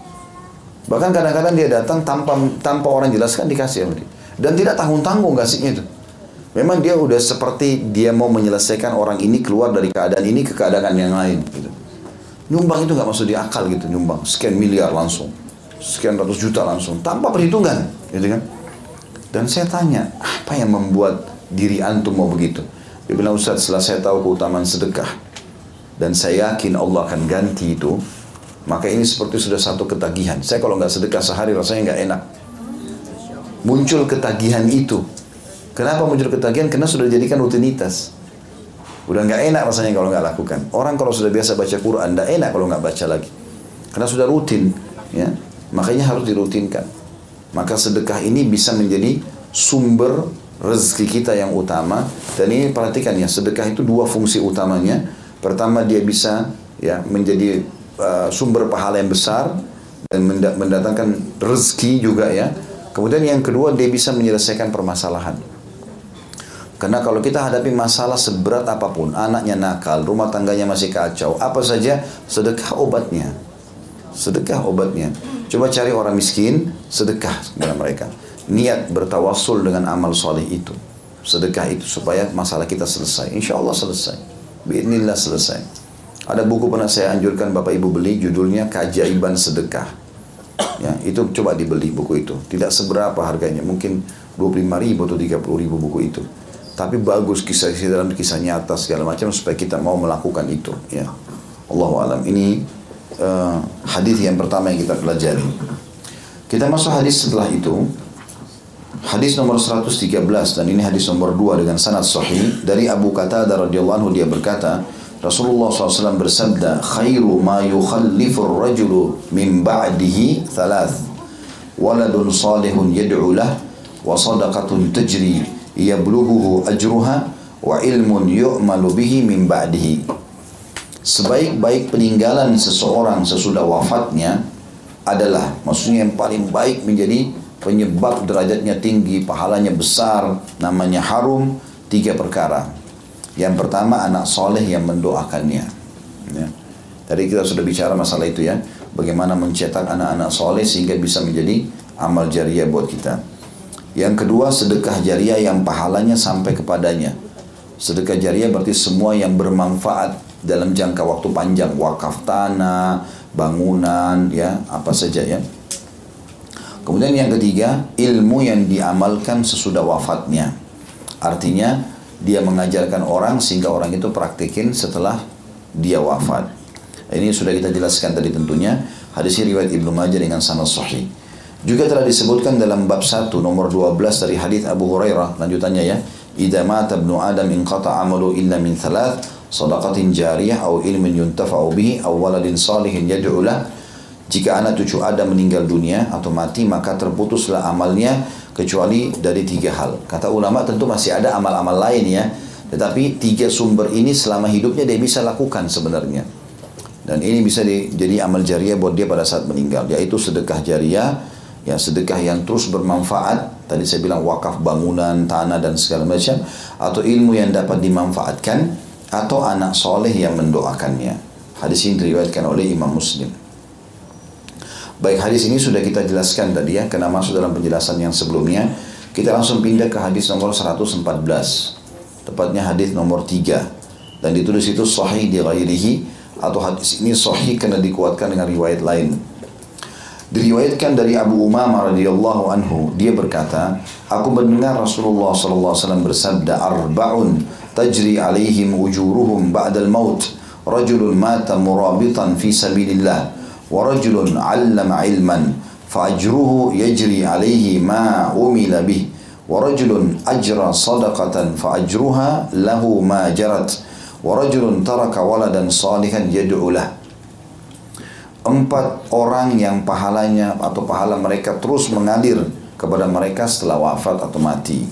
Bahkan kadang-kadang dia datang tanpa tanpa orang jelaskan dikasih sama dia. Dan tidak tanggung-tanggung kasihnya itu. Memang dia udah seperti dia mau menyelesaikan orang ini keluar dari keadaan ini ke keadaan yang lain. Gitu. Nyumbang itu nggak masuk di akal gitu nyumbang. Sekian miliar langsung. Sekian ratus juta langsung. Tanpa perhitungan. Gitu kan. Dan saya tanya, apa yang membuat diri antum mau begitu? Dia bilang, Ustaz, setelah saya tahu keutamaan sedekah, dan saya yakin Allah akan ganti itu, maka ini seperti sudah satu ketagihan. Saya kalau nggak sedekah sehari rasanya nggak enak. Muncul ketagihan itu. Kenapa muncul ketagihan? Karena sudah dijadikan rutinitas. Udah nggak enak rasanya kalau nggak lakukan. Orang kalau sudah biasa baca Quran, nggak enak kalau nggak baca lagi. Karena sudah rutin, ya. Makanya harus dirutinkan. Maka sedekah ini bisa menjadi sumber rezeki kita yang utama. Dan ini perhatikan ya, sedekah itu dua fungsi utamanya. Pertama dia bisa ya menjadi Uh, sumber pahala yang besar dan mendatangkan rezeki juga ya. Kemudian yang kedua dia bisa menyelesaikan permasalahan. Karena kalau kita hadapi masalah seberat apa pun, anaknya nakal, rumah tangganya masih kacau, apa saja sedekah obatnya. Sedekah obatnya. Coba cari orang miskin, sedekah kepada mereka. Niat bertawassul dengan amal soleh itu. Sedekah itu supaya masalah kita selesai. Insya Allah selesai. Bismillah selesai. Ada buku pernah saya anjurkan Bapak Ibu beli judulnya Keajaiban Sedekah. Ya, itu coba dibeli buku itu. Tidak seberapa harganya, mungkin 25 ribu atau 30 ribu buku itu. Tapi bagus kisah-kisah dalam kisah nyata segala macam supaya kita mau melakukan itu. Ya, Allah alam. Ini uh, hadis yang pertama yang kita pelajari. Kita masuk hadis setelah itu. Hadis nomor 113 dan ini hadis nomor 2 dengan sanad sahih dari Abu Qatadah radhiyallahu anhu dia berkata, Rasulullah SAW bersabda, khairu ma yukhallifur rajulu min ba'dihi thalath. Waladun salihun yad'u lah, wa sadaqatun tajri yablughuhu ajruha, wa ilmun yu'malu bihi min ba'dihi. Sebaik-baik peninggalan seseorang sesudah wafatnya adalah maksudnya yang paling baik menjadi penyebab derajatnya tinggi, pahalanya besar, namanya harum tiga perkara. Yang pertama anak soleh yang mendoakannya. Ya. Tadi kita sudah bicara masalah itu ya, bagaimana mencetak anak-anak soleh sehingga bisa menjadi amal jariah buat kita. Yang kedua sedekah jariah yang pahalanya sampai kepadanya. Sedekah jariah berarti semua yang bermanfaat dalam jangka waktu panjang, wakaf tanah, bangunan, ya apa saja ya. Kemudian yang ketiga, ilmu yang diamalkan sesudah wafatnya. Artinya, dia mengajarkan orang sehingga orang itu praktikin setelah dia wafat. Ini sudah kita jelaskan tadi tentunya. Hadis riwayat Ibnu Majah dengan sanad sahih. Juga telah disebutkan dalam bab 1 nomor 12 dari hadis Abu Hurairah lanjutannya ya. Idza mata ibnu Adam inqata amalu illa min thalath sadaqatin jariyah atau ilmin yuntafa'u bihi aw waladin salihin yad'u lah jika anak cucu Adam meninggal dunia atau mati maka terputuslah amalnya kecuali dari tiga hal. Kata ulama tentu masih ada amal-amal lain ya. Tetapi tiga sumber ini selama hidupnya dia bisa lakukan sebenarnya. Dan ini bisa jadi amal jariah buat dia pada saat meninggal. Yaitu sedekah jariah, ya sedekah yang terus bermanfaat. Tadi saya bilang wakaf bangunan, tanah dan segala macam. Atau ilmu yang dapat dimanfaatkan. Atau anak soleh yang mendoakannya. Hadis ini diriwayatkan oleh Imam Muslim. Baik hadis ini sudah kita jelaskan tadi ya, karena masuk dalam penjelasan yang sebelumnya. Kita langsung pindah ke hadis nomor 114. Tepatnya hadis nomor 3. Dan ditulis itu sahih di atau hadis ini sahih karena dikuatkan dengan riwayat lain. Diriwayatkan dari Abu Umamah radhiyallahu anhu, dia berkata, aku mendengar Rasulullah sallallahu alaihi wasallam bersabda, "Arba'un tajri alaihim ujuruhum ba'dal maut." Rajulun mata murabitan fi sabilillah ورجل علم علما فأجره يجري عليه ما أمل به ورجل أجرى صدقة فأجرها له ما جرت ورجل ترك ولدا صالحا يدعو له Empat orang yang pahalanya atau pahala mereka terus mengalir kepada mereka setelah wafat atau mati.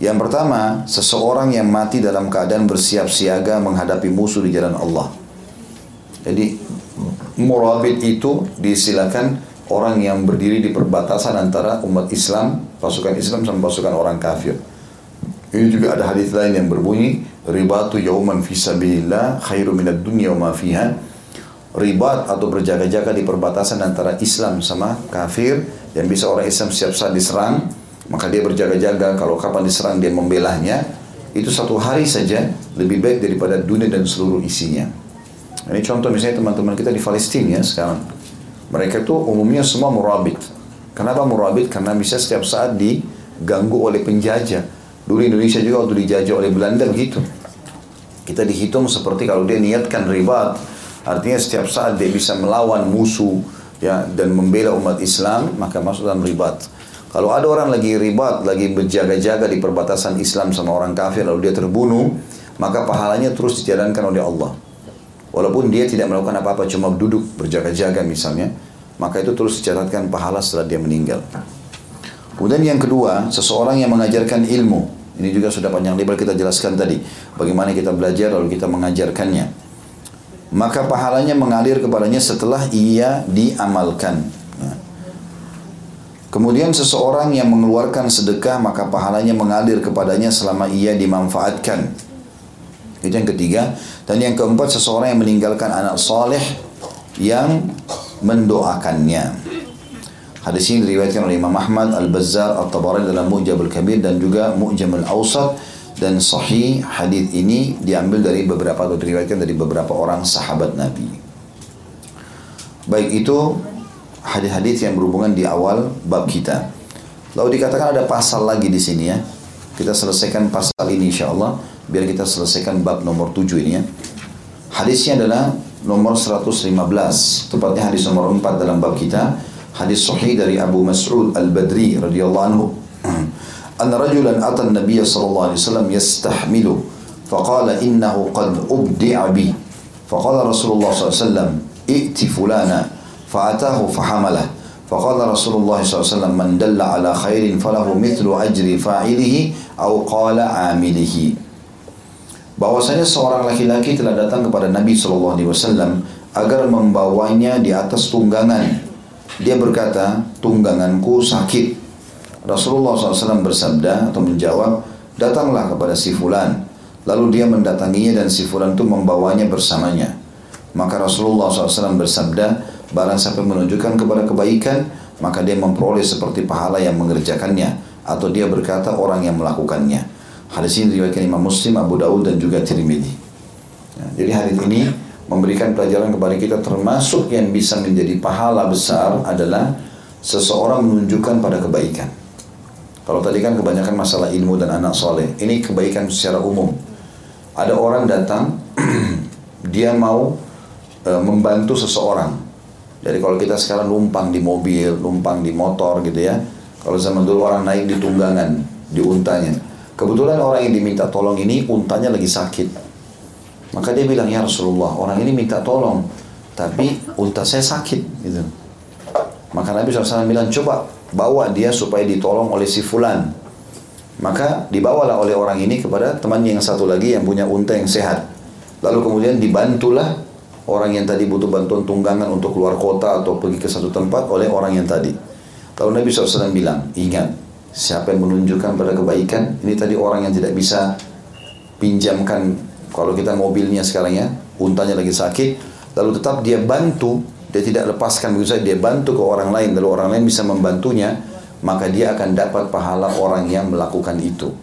Yang pertama, seseorang yang mati dalam keadaan bersiap siaga menghadapi musuh di jalan Allah. Jadi murabit itu disilakan orang yang berdiri di perbatasan antara umat Islam, pasukan Islam sama pasukan orang kafir. Ini juga ada hadis lain yang berbunyi ribatu yauman fi sabilillah khairu minad dunya wa ma fiha. Ribat atau berjaga-jaga di perbatasan antara Islam sama kafir yang bisa orang Islam siap saat diserang, maka dia berjaga-jaga kalau kapan diserang dia membelahnya. Itu satu hari saja lebih baik daripada dunia dan seluruh isinya. Ini contoh misalnya teman-teman kita di Palestina ya sekarang. Mereka itu umumnya semua murabit. Kenapa murabit? Karena bisa setiap saat diganggu oleh penjajah. Dulu Indonesia juga waktu dijajah oleh Belanda begitu. Kita dihitung seperti kalau dia niatkan ribat, artinya setiap saat dia bisa melawan musuh ya dan membela umat Islam, maka masuk dalam ribat. Kalau ada orang lagi ribat, lagi berjaga-jaga di perbatasan Islam sama orang kafir lalu dia terbunuh, maka pahalanya terus dijalankan oleh Allah. Walaupun dia tidak melakukan apa-apa, cuma duduk berjaga-jaga misalnya, maka itu terus dicatatkan pahala setelah dia meninggal. Kemudian yang kedua, seseorang yang mengajarkan ilmu. Ini juga sudah panjang lebar kita jelaskan tadi. Bagaimana kita belajar lalu kita mengajarkannya. Maka pahalanya mengalir kepadanya setelah ia diamalkan. Nah. Kemudian seseorang yang mengeluarkan sedekah maka pahalanya mengalir kepadanya selama ia dimanfaatkan. Itu yang ketiga. Dan yang keempat seseorang yang meninggalkan anak soleh yang mendoakannya. Hadis ini diriwayatkan oleh Imam Ahmad, Al-Bazzar, Al-Tabarani dalam Mu'jam Al-Kabir dan juga Mu'jam Al-Awsat dan sahih hadis ini diambil dari beberapa atau diriwayatkan dari beberapa orang sahabat Nabi. Baik itu hadis-hadis yang berhubungan di awal bab kita. Lalu dikatakan ada pasal lagi di sini ya. Kita selesaikan pasal ini insya Allah biar kita selesaikan bab nomor 7 ini ya. Hadisnya adalah nomor 115, tepatnya hadis nomor 4 dalam bab kita. Hadis sahih dari Abu Mas'ud Al-Badri radhiyallahu anhu. Anna rajulan ata an-nabiy sallallahu alaihi wasallam yastahmilu faqala innahu qad ubdi'a bi. Faqala Rasulullah sallallahu alaihi wasallam i'ti fulana fa'atahu fahamalah. فقال رسول الله صلى الله عليه وسلم من دل على خير فله مثل أجر فاعله أو قال عامله bahwasanya seorang laki-laki telah datang kepada Nabi Shallallahu Alaihi Wasallam agar membawanya di atas tunggangan. Dia berkata, tungganganku sakit. Rasulullah SAW bersabda atau menjawab, datanglah kepada si fulan. Lalu dia mendatanginya dan si fulan itu membawanya bersamanya. Maka Rasulullah SAW bersabda, barang siapa menunjukkan kepada kebaikan, maka dia memperoleh seperti pahala yang mengerjakannya. Atau dia berkata orang yang melakukannya. Hadis ini diriwayatkan Imam Muslim, Abu Daud dan juga Tirmidzi. Ya, jadi hadis ini memberikan pelajaran kepada kita termasuk yang bisa menjadi pahala besar adalah seseorang menunjukkan pada kebaikan. Kalau tadi kan kebanyakan masalah ilmu dan anak soleh, ini kebaikan secara umum. Ada orang datang, dia mau e, membantu seseorang. Jadi kalau kita sekarang numpang di mobil, numpang di motor gitu ya. Kalau zaman dulu orang naik di tunggangan, di untanya. Kebetulan orang yang diminta tolong ini untanya lagi sakit. Maka dia bilang, ya Rasulullah, orang ini minta tolong, tapi unta saya sakit. Gitu. Maka Nabi SAW bilang, coba bawa dia supaya ditolong oleh si fulan. Maka dibawalah oleh orang ini kepada temannya yang satu lagi yang punya unta yang sehat. Lalu kemudian dibantulah orang yang tadi butuh bantuan tunggangan untuk keluar kota atau pergi ke satu tempat oleh orang yang tadi. Lalu Nabi SAW bilang, ingat, Siapa yang menunjukkan pada kebaikan? Ini tadi orang yang tidak bisa pinjamkan kalau kita mobilnya sekarang ya, untanya lagi sakit, lalu tetap dia bantu, dia tidak lepaskan begitu saja, dia bantu ke orang lain, lalu orang lain bisa membantunya, maka dia akan dapat pahala orang yang melakukan itu.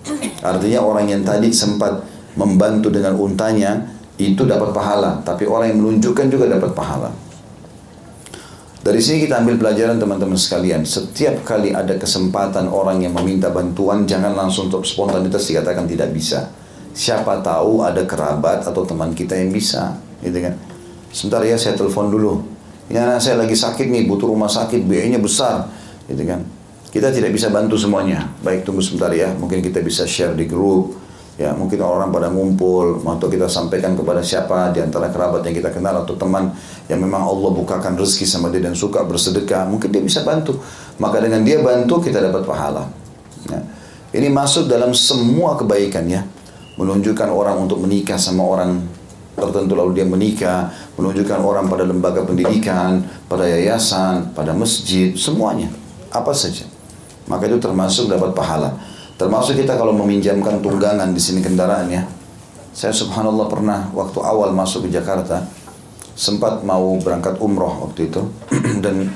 Artinya orang yang tadi sempat membantu dengan untanya, itu dapat pahala, tapi orang yang menunjukkan juga dapat pahala. Dari sini kita ambil pelajaran teman-teman sekalian. Setiap kali ada kesempatan orang yang meminta bantuan, jangan langsung untuk spontanitas dikatakan tidak bisa. Siapa tahu ada kerabat atau teman kita yang bisa, gitu kan? Sebentar ya saya telepon dulu. Ini anak saya lagi sakit nih, butuh rumah sakit, biayanya besar, gitu kan? Kita tidak bisa bantu semuanya. Baik, tunggu sebentar ya. Mungkin kita bisa share di grup, ya mungkin orang-orang pada ngumpul atau kita sampaikan kepada siapa di antara kerabat yang kita kenal atau teman yang memang Allah bukakan rezeki sama dia dan suka bersedekah mungkin dia bisa bantu maka dengan dia bantu kita dapat pahala ya. ini masuk dalam semua kebaikan ya menunjukkan orang untuk menikah sama orang tertentu lalu dia menikah menunjukkan orang pada lembaga pendidikan pada yayasan pada masjid semuanya apa saja maka itu termasuk dapat pahala Termasuk kita kalau meminjamkan tunggangan di sini kendaraan ya. Saya subhanallah pernah waktu awal masuk ke Jakarta sempat mau berangkat umroh waktu itu dan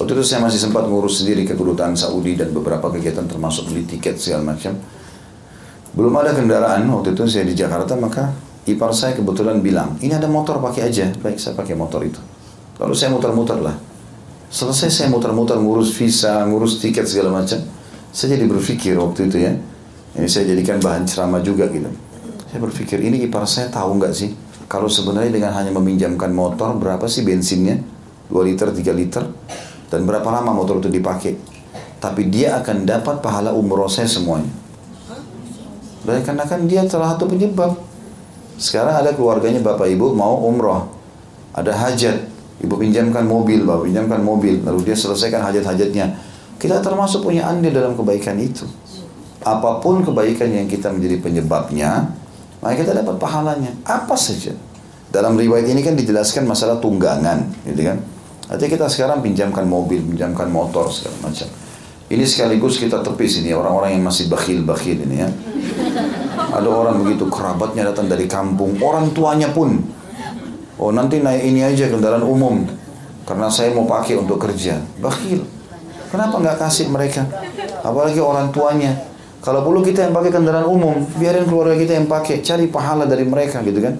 waktu itu saya masih sempat ngurus sendiri ke kedutaan Saudi dan beberapa kegiatan termasuk beli tiket segala macam. Belum ada kendaraan waktu itu saya di Jakarta maka ipar saya kebetulan bilang ini ada motor pakai aja. Baik saya pakai motor itu. Lalu saya muter-muter lah. Selesai saya muter-muter ngurus visa, ngurus tiket segala macam. Saya jadi berpikir waktu itu ya, ini saya jadikan bahan ceramah juga gitu. Saya berpikir ini ipar saya tahu nggak sih kalau sebenarnya dengan hanya meminjamkan motor berapa sih bensinnya? 2 liter, 3 liter dan berapa lama motor itu dipakai? Tapi dia akan dapat pahala umroh saya semuanya. Dan karena kan dia salah satu penyebab. Sekarang ada keluarganya bapak ibu mau umroh, ada hajat, ibu pinjamkan mobil, bapak pinjamkan mobil, lalu dia selesaikan hajat-hajatnya kita termasuk punya andil dalam kebaikan itu. Apa pun kebaikan yang kita menjadi penyebabnya, maka kita dapat pahalanya. Apa saja. Dalam riwayat ini kan dijelaskan masalah tunggangan, gitu kan? Artinya kita sekarang pinjamkan mobil, pinjamkan motor segala macam. Ini sekaligus kita tepis ini orang-orang yang masih bakhil-bakhil ini ya. Ada orang begitu kerabatnya datang dari kampung, orang tuanya pun. Oh nanti naik ini aja kendaraan umum karena saya mau pakai untuk kerja. Bakhil. Kenapa nggak kasih mereka? Apalagi orang tuanya. Kalau perlu kita yang pakai kendaraan umum, biarin keluarga kita yang pakai, cari pahala dari mereka gitu kan.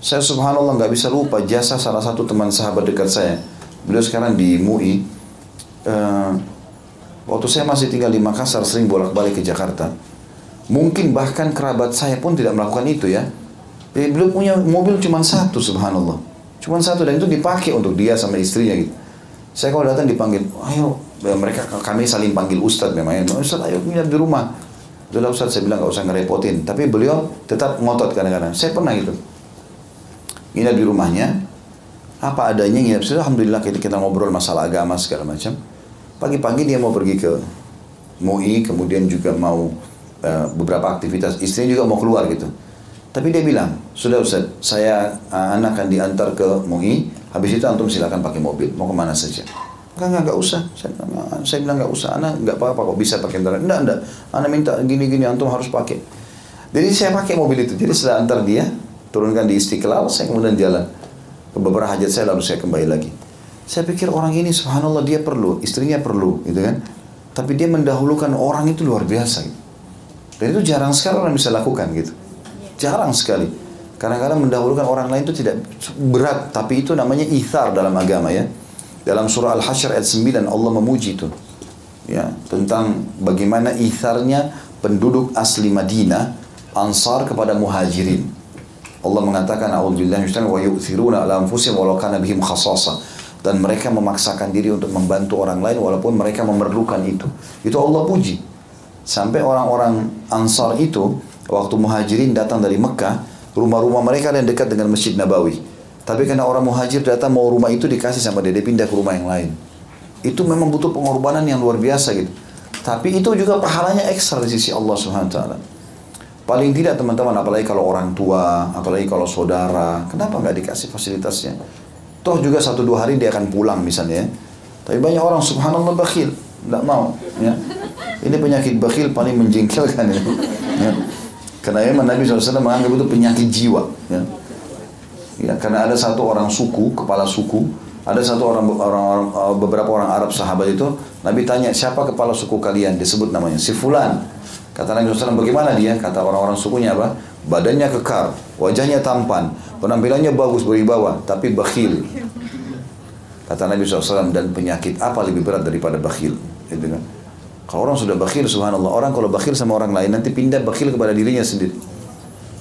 Saya subhanallah nggak bisa lupa jasa salah satu teman sahabat dekat saya. Beliau sekarang di MUI. Uh, waktu saya masih tinggal di Makassar, sering bolak-balik ke Jakarta. Mungkin bahkan kerabat saya pun tidak melakukan itu ya. Jadi beliau punya mobil cuma satu subhanallah. Cuma satu dan itu dipakai untuk dia sama istrinya gitu. Saya kalau datang dipanggil, ayo ya, mereka kami saling panggil Ustadz memang ya. Ustadz ayo nginap di rumah. Sudah Ustadz saya bilang nggak usah ngerepotin. Tapi beliau tetap ngotot kadang-kadang. Saya pernah gitu. Nginap di rumahnya. Apa adanya nginap. Alhamdulillah kita, kita ngobrol masalah agama segala macam. Pagi-pagi dia mau pergi ke MUI. Kemudian juga mau uh, beberapa aktivitas. Istrinya juga mau keluar gitu. Tapi dia bilang, sudah Ustaz, saya uh, anak akan diantar ke MUI, habis itu antum silakan pakai mobil, mau ke mana saja. Enggak, enggak, enggak usah. Saya, saya bilang enggak usah, anak enggak apa-apa kok bisa pakai kendaraan. Enggak, enggak, anak minta gini-gini, antum harus pakai. Jadi saya pakai mobil itu, jadi setelah antar dia, turunkan di Istiqlal, saya kemudian jalan ke beberapa hajat saya lalu saya kembali lagi. Saya pikir orang ini subhanallah dia perlu, istrinya perlu, gitu kan. Tapi dia mendahulukan orang itu luar biasa. Gitu. Dan itu jarang sekali orang bisa lakukan gitu. Jarang sekali. Kadang-kadang mendahulukan orang lain itu tidak berat, tapi itu namanya ithar dalam agama ya. Dalam surah Al-Hasyr ayat 9 Allah memuji itu. Ya, tentang bagaimana itharnya penduduk asli Madinah ansar kepada muhajirin. Allah mengatakan a'udzubillahi minasyaitonir wa yu'thiruna 'ala anfusihim walau kana bihim dan mereka memaksakan diri untuk membantu orang lain walaupun mereka memerlukan itu. Itu Allah puji. Sampai orang-orang Ansar itu waktu muhajirin datang dari Mekah, rumah-rumah mereka yang dekat dengan Masjid Nabawi. Tapi karena orang muhajir datang mau rumah itu dikasih sama dia pindah ke rumah yang lain. Itu memang butuh pengorbanan yang luar biasa gitu. Tapi itu juga pahalanya ekstra di sisi Allah Subhanahu. Paling tidak teman-teman, apalagi kalau orang tua, apalagi kalau saudara, kenapa nggak dikasih fasilitasnya? Toh juga satu dua hari dia akan pulang misalnya. Ya. Tapi banyak orang subhanallah bakhil, tidak mau. Ya. Ini penyakit bakhil paling menjengkelkan ya. ya. Karena memang Nabi SAW menganggap itu penyakit jiwa. Ya. ya, karena ada satu orang suku, kepala suku, ada satu orang, orang, orang uh, beberapa orang Arab sahabat itu, Nabi tanya siapa kepala suku kalian? Disebut namanya si Fulan. Kata Nabi SAW bagaimana dia? Kata orang-orang sukunya apa? Badannya kekar, wajahnya tampan, penampilannya bagus beribawa, tapi bakhil. Kata Nabi SAW dan penyakit apa lebih berat daripada bakhil? Gitu kan? Kalau orang sudah bakhil, subhanallah. Orang kalau bakhil sama orang lain, nanti pindah bakhil kepada dirinya sendiri.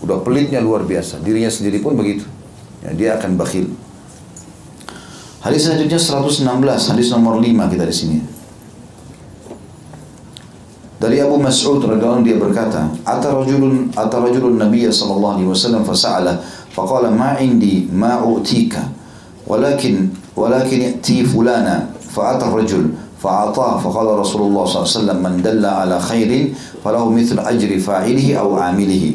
Udah pelitnya luar biasa. Dirinya sendiri pun begitu. Ya, dia akan bakhil. Hadis selanjutnya 116, hadis nomor 5 kita di sini. Dari Abu Mas'ud radhiyallahu dia berkata, "Ata rajulun ata rajulun Nabiy sallallahu alaihi wasallam fasa'ala faqala ma indi ma utika walakin walakin ti fulana fa'ata rajul فأعطاه فقال رسول الله صلى الله عليه وسلم من دل على خير فله مثل أجر فاعله أو عامله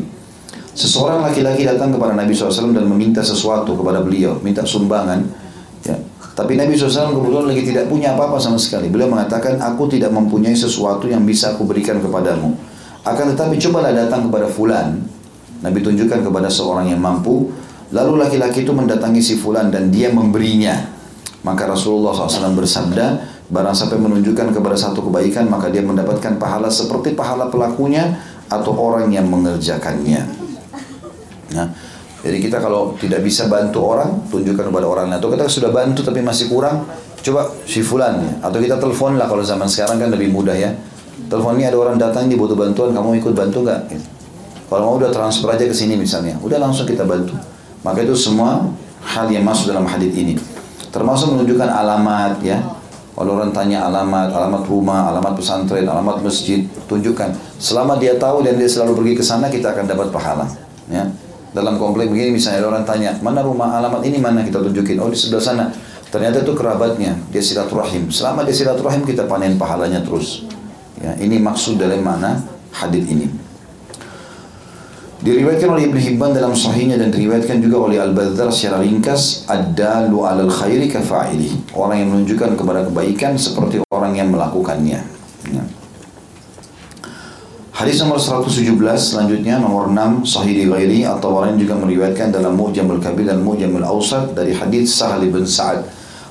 Seseorang laki-laki datang kepada Nabi SAW dan meminta sesuatu kepada beliau, minta sumbangan. Tapi Nabi SAW kebetulan lagi tidak punya apa-apa sama sekali. Beliau mengatakan, aku tidak mempunyai sesuatu yang bisa aku berikan kepadamu. Akan tetapi cobalah datang kepada fulan. Nabi tunjukkan kepada seorang yang mampu. Lalu laki-laki itu mendatangi si fulan dan dia memberinya. Maka Rasulullah SAW bersabda, Barang sampai menunjukkan kepada satu kebaikan maka dia mendapatkan pahala seperti pahala pelakunya atau orang yang mengerjakannya. Nah, jadi kita kalau tidak bisa bantu orang, tunjukkan kepada orang lain. Atau kita sudah bantu tapi masih kurang, coba si fulan ya. Atau kita telepon lah kalau zaman sekarang kan lebih mudah ya. Telepon ini ada orang datang dia butuh bantuan, kamu ikut bantu nggak? Kalau mau udah transfer aja ke sini misalnya, udah langsung kita bantu. Maka itu semua hal yang masuk dalam hadis ini. Termasuk menunjukkan alamat ya, kalau orang tanya alamat, alamat rumah, alamat pesantren, alamat masjid, tunjukkan. Selama dia tahu dan dia selalu pergi ke sana, kita akan dapat pahala. Ya. Dalam komplek begini misalnya orang tanya, mana rumah alamat ini mana kita tunjukin? Oh di sebelah sana. Ternyata itu kerabatnya, dia silaturahim. Selama dia silaturahim kita panen pahalanya terus. Ya, ini maksud dari mana hadis ini. Diriwayatkan oleh Ibn Hibban dalam sahihnya dan diriwayatkan juga oleh Al-Badzar secara ringkas ad-dalu 'alal khairi kafa'ili. Orang yang menunjukkan kepada kebaikan seperti orang yang melakukannya. Ya. Hadis nomor 117 selanjutnya nomor 6 sahih ghairi atau orang juga meriwayatkan dalam Mu'jamul Kabir dan Mu'jamul Awsat dari hadis Sahal bin Sa'ad.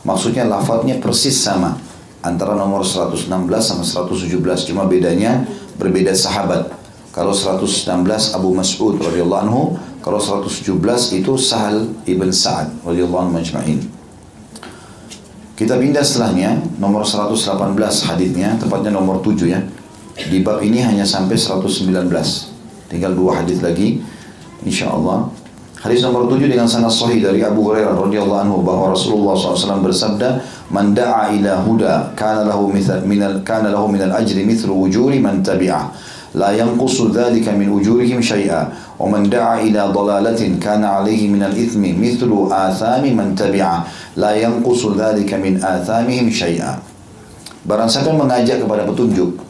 Maksudnya lafadznya persis sama antara nomor 116 sama 117 cuma bedanya berbeda sahabat. Kalau 116 Abu Mas'ud radhiyallahu anhu, kalau 117 itu Sahal ibn Sa'ad radhiyallahu anhu majma'in. Kita pindah setelahnya nomor 118 hadisnya, tepatnya nomor 7 ya. Di bab ini hanya sampai 119. Tinggal dua hadis lagi insyaallah. Hadis nomor 7 dengan sanad sahih dari Abu Hurairah radhiyallahu anhu bahwa Rasulullah SAW bersabda, "Man da'a ila huda kana lahu mithal minal kana lahu minal ajri mithlu wujuri man tabi'ah." لا ينقص ذلك من أجورهم شيئا ومن دعا إلى ضلالة كان عليه من الإثم مثل آثام من تبعه لا ينقص ذلك من آثامهم شيئا Barang siapa yang mengajak kepada petunjuk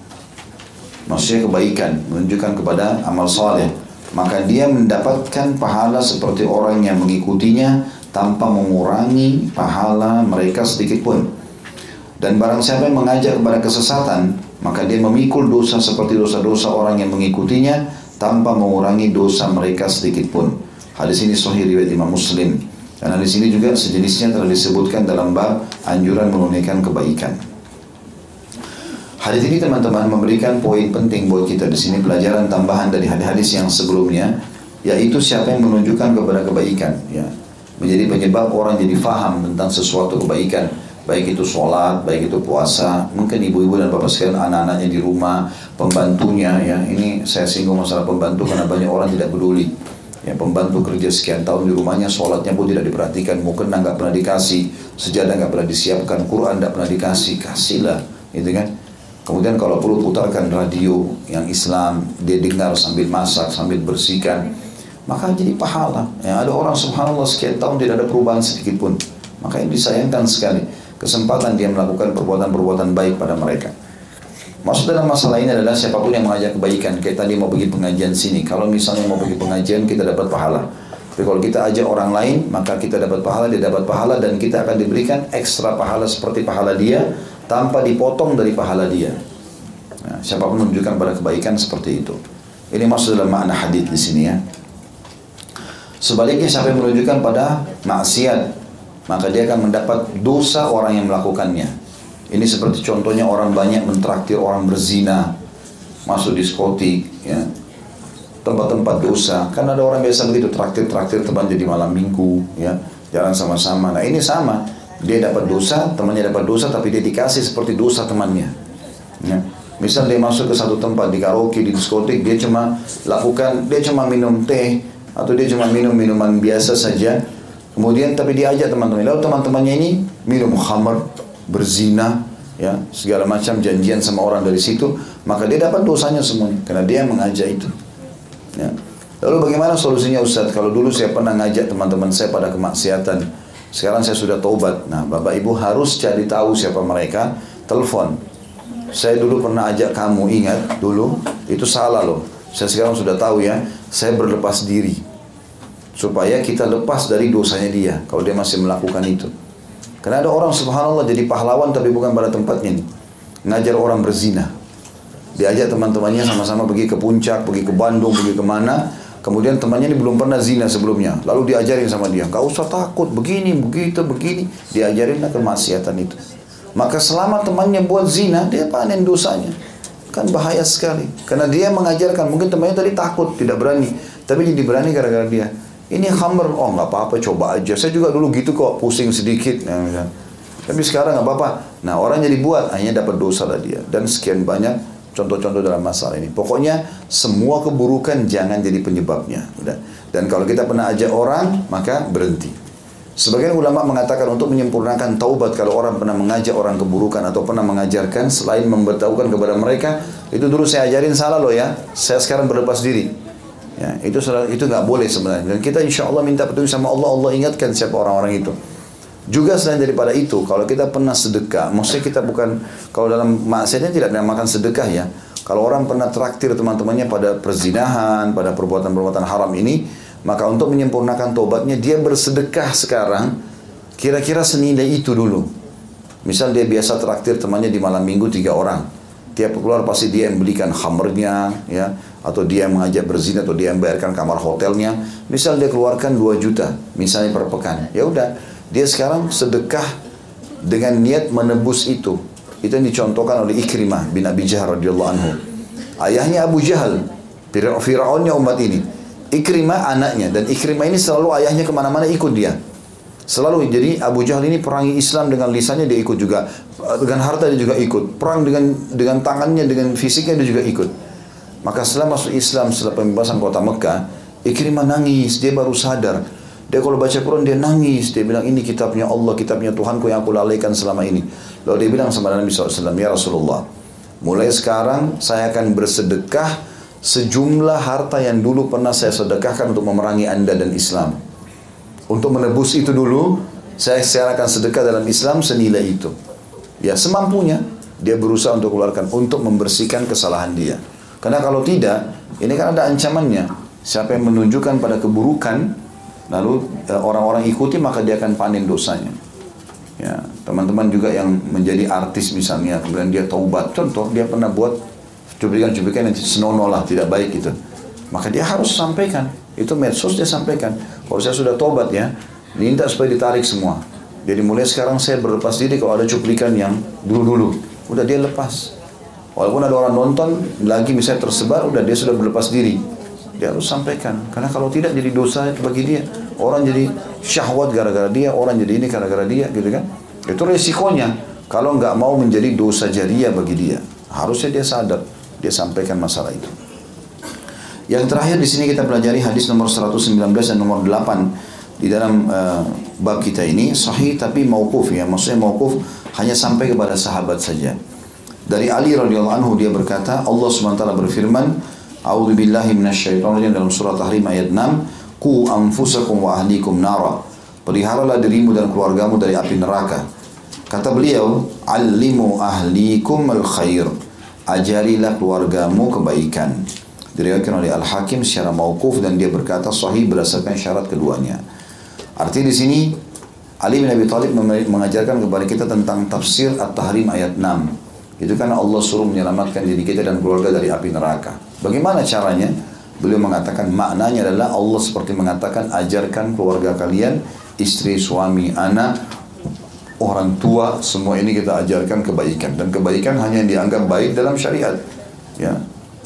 Maksudnya kebaikan Menunjukkan kepada amal saleh maka dia mendapatkan pahala seperti orang yang mengikutinya tanpa mengurangi pahala mereka sedikit pun. Dan barang siapa yang mengajak kepada kesesatan, maka dia memikul dosa seperti dosa-dosa orang yang mengikutinya tanpa mengurangi dosa mereka sedikit pun. Hadis ini sahih riwayat Imam Muslim. Karena di sini juga sejenisnya telah disebutkan dalam bab anjuran menunaikan kebaikan. Hadis ini teman-teman memberikan poin penting buat kita di sini. Pelajaran tambahan dari hadis-hadis yang sebelumnya yaitu siapa yang menunjukkan kepada kebaikan ya. Menjadi penyebab orang jadi faham tentang sesuatu kebaikan. Baik itu sholat, baik itu puasa mungkin ibu-ibu dan bapak sekalian anak-anaknya di rumah pembantunya ya. Ini saya singgung masalah pembantu karena banyak orang tidak peduli. Ya pembantu kerja sekian tahun di rumahnya sholatnya pun tidak diperhatikan. Mungkin nggak pernah dikasih sejadah nggak pernah disiapkan Quran nggak pernah dikasih kasihlah gitu kan Kemudian kalau perlu putarkan radio yang Islam, dia dengar sambil masak, sambil bersihkan, maka jadi pahala. Ya, ada orang subhanallah sekian tahun tidak ada perubahan sedikit pun. Maka ini disayangkan sekali. Kesempatan dia melakukan perbuatan-perbuatan baik pada mereka. Maksud dalam masalah ini adalah siapa pun yang mengajak kebaikan. Kayak tadi mau pergi pengajian sini. Kalau misalnya mau pergi pengajian kita dapat pahala. Tapi kalau kita ajak orang lain, maka kita dapat pahala, dia dapat pahala dan kita akan diberikan ekstra pahala seperti pahala dia tanpa dipotong dari pahala dia. Nah, siapa pun menunjukkan pada kebaikan seperti itu. Ini maksud dalam makna hadis di sini ya. Sebaliknya siapa yang menunjukkan pada maksiat, maka dia akan mendapat dosa orang yang melakukannya. Ini seperti contohnya orang banyak mentraktir orang berzina, masuk diskotik, ya, tempat-tempat dosa. Kan ada orang biasa begitu, traktir-traktir teman jadi malam minggu, ya, jalan sama-sama. Nah ini sama, dia dapat dosa, temannya dapat dosa, tapi dia dikasih seperti dosa temannya. Ya. Misal dia masuk ke satu tempat di karaoke, di diskotik, dia cuma lakukan, dia cuma minum teh atau dia cuma minum minuman biasa saja. Kemudian tapi dia ajak teman-teman, lalu teman-temannya ini minum khamar, berzina, ya segala macam janjian sama orang dari situ, maka dia dapat dosanya semuanya karena dia yang mengajak itu. Ya. Lalu bagaimana solusinya Ustaz? Kalau dulu saya pernah ngajak teman-teman saya pada kemaksiatan, sekarang saya sudah taubat. Nah, Bapak Ibu harus cari tahu siapa mereka, telepon. Saya dulu pernah ajak kamu, ingat dulu, itu salah loh. Saya sekarang sudah tahu ya, saya berlepas diri. Supaya kita lepas dari dosanya dia, kalau dia masih melakukan itu. Karena ada orang subhanallah jadi pahlawan tapi bukan pada tempatnya nih. Ngajar orang berzina. Diajak teman-temannya sama-sama pergi ke puncak, pergi ke Bandung, pergi ke mana. Kemudian temannya ini belum pernah zina sebelumnya. Lalu diajarin sama dia, gak usah takut, begini, begitu, begini. Diajarinlah kemaksiatan itu. Maka selama temannya buat zina, dia panen dosanya. Kan bahaya sekali. Karena dia mengajarkan, mungkin temannya tadi takut, tidak berani. Tapi jadi berani gara-gara dia. Ini khamr, oh nggak apa-apa, coba aja. Saya juga dulu gitu kok, pusing sedikit. Ya, Tapi sekarang nggak apa-apa. Nah orang jadi buat, hanya dapat dosa lah dia. Dan sekian banyak contoh-contoh dalam masalah ini. Pokoknya semua keburukan jangan jadi penyebabnya. Dan kalau kita pernah ajak orang, maka berhenti. Sebagian ulama mengatakan untuk menyempurnakan taubat kalau orang pernah mengajak orang keburukan atau pernah mengajarkan selain memberitahukan kepada mereka itu dulu saya ajarin salah loh ya saya sekarang berlepas diri ya itu itu nggak boleh sebenarnya dan kita insya Allah minta petunjuk sama Allah Allah ingatkan siapa orang-orang itu juga selain daripada itu, kalau kita pernah sedekah, maksudnya kita bukan, kalau dalam maksudnya tidak makan sedekah ya. Kalau orang pernah traktir teman-temannya pada perzinahan, pada perbuatan-perbuatan haram ini, maka untuk menyempurnakan tobatnya, dia bersedekah sekarang, kira-kira senilai itu dulu. Misal dia biasa traktir temannya di malam minggu tiga orang. Tiap keluar pasti dia yang belikan khamernya, ya, atau dia yang mengajak berzina, atau dia yang bayarkan kamar hotelnya. Misal dia keluarkan 2 juta, misalnya per pekan. Ya udah, dia sekarang sedekah dengan niat menebus itu. Itu yang dicontohkan oleh Ikrimah bin Abi Jahal radhiyallahu anhu. Ayahnya Abu Jahal, Fir'aunnya umat ini. Ikrimah anaknya dan Ikrimah ini selalu ayahnya ke mana-mana ikut dia. Selalu jadi Abu Jahal ini perangi Islam dengan lisannya dia ikut juga, dengan harta dia juga ikut, perang dengan dengan tangannya dengan fisiknya dia juga ikut. Maka setelah masuk Islam setelah pembebasan kota Mekah, Ikrimah nangis, dia baru sadar dia kalau baca Quran dia nangis. Dia bilang ini kitabnya Allah, kitabnya Tuhanku yang aku lalaikan selama ini. Lalu dia bilang sama Nabi SAW, Ya Rasulullah, mulai sekarang saya akan bersedekah sejumlah harta yang dulu pernah saya sedekahkan untuk memerangi anda dan Islam. Untuk menebus itu dulu, saya akan sedekah dalam Islam senilai itu. Ya semampunya, dia berusaha untuk keluarkan, untuk membersihkan kesalahan dia. Karena kalau tidak, ini kan ada ancamannya. Siapa yang menunjukkan pada keburukan, lalu eh, orang-orang ikuti maka dia akan panen dosanya. Ya, teman-teman juga yang menjadi artis misalnya, kemudian dia taubat, contoh dia pernah buat cuplikan-cuplikan yang senonoh lah, tidak baik itu. Maka dia harus sampaikan, itu medsos dia sampaikan. Kalau saya sudah taubat ya, minta supaya ditarik semua. Jadi mulai sekarang saya berlepas diri kalau ada cuplikan yang dulu-dulu, udah dia lepas. Walaupun ada orang nonton, lagi misalnya tersebar, udah dia sudah berlepas diri. Dia harus sampaikan, karena kalau tidak jadi dosa bagi dia. Orang jadi syahwat gara-gara dia, orang jadi ini gara-gara dia, gitu kan? Itu resikonya. Kalau nggak mau menjadi dosa jariah bagi dia, harusnya dia sadar, dia sampaikan masalah itu. Yang terakhir di sini kita pelajari hadis nomor 119 dan nomor 8 di dalam uh, bab kita ini sahih tapi mauquf ya, maksudnya mauquf hanya sampai kepada sahabat saja. Dari Ali radhiyallahu anhu dia berkata, Allah SWT berfirman, A'udzu billahi minasyaitonir dalam surah Tahrim ayat 6, "Qu anfusakum wa ahlikum nara." Peliharalah dirimu dan keluargamu dari api neraka. Kata beliau, "Allimu ahlikum al-khair." Ajarilah keluargamu kebaikan. Diriwayatkan oleh Al-Hakim secara mauquf dan dia berkata sahih berdasarkan syarat keduanya. Artinya di sini Ali bin Abi Thalib mengajarkan kepada kita tentang tafsir At-Tahrim ayat 6. Itu karena Allah suruh menyelamatkan diri kita dan keluarga dari api neraka. Bagaimana caranya? Beliau mengatakan maknanya adalah Allah seperti mengatakan ajarkan keluarga kalian, istri, suami, anak, orang tua, semua ini kita ajarkan kebaikan dan kebaikan hanya yang dianggap baik dalam syariat. Ya,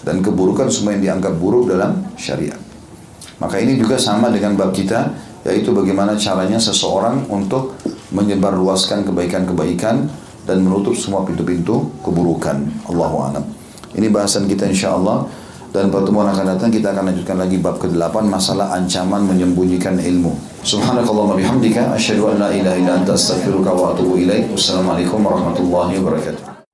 dan keburukan semua yang dianggap buruk dalam syariat. Maka ini juga sama dengan bab kita yaitu bagaimana caranya seseorang untuk menyebarluaskan kebaikan-kebaikan dan menutup semua pintu-pintu keburukan. Allahu. Ini bahasan kita insya Allah dan pertemuan akan datang kita akan lanjutkan lagi bab ke-8 masalah ancaman menyembunyikan ilmu. Subhanakallahumma bihamdika asyhadu an la ilaha illa anta astaghfiruka wa atubu ilaik. Wassalamualaikum warahmatullahi wabarakatuh.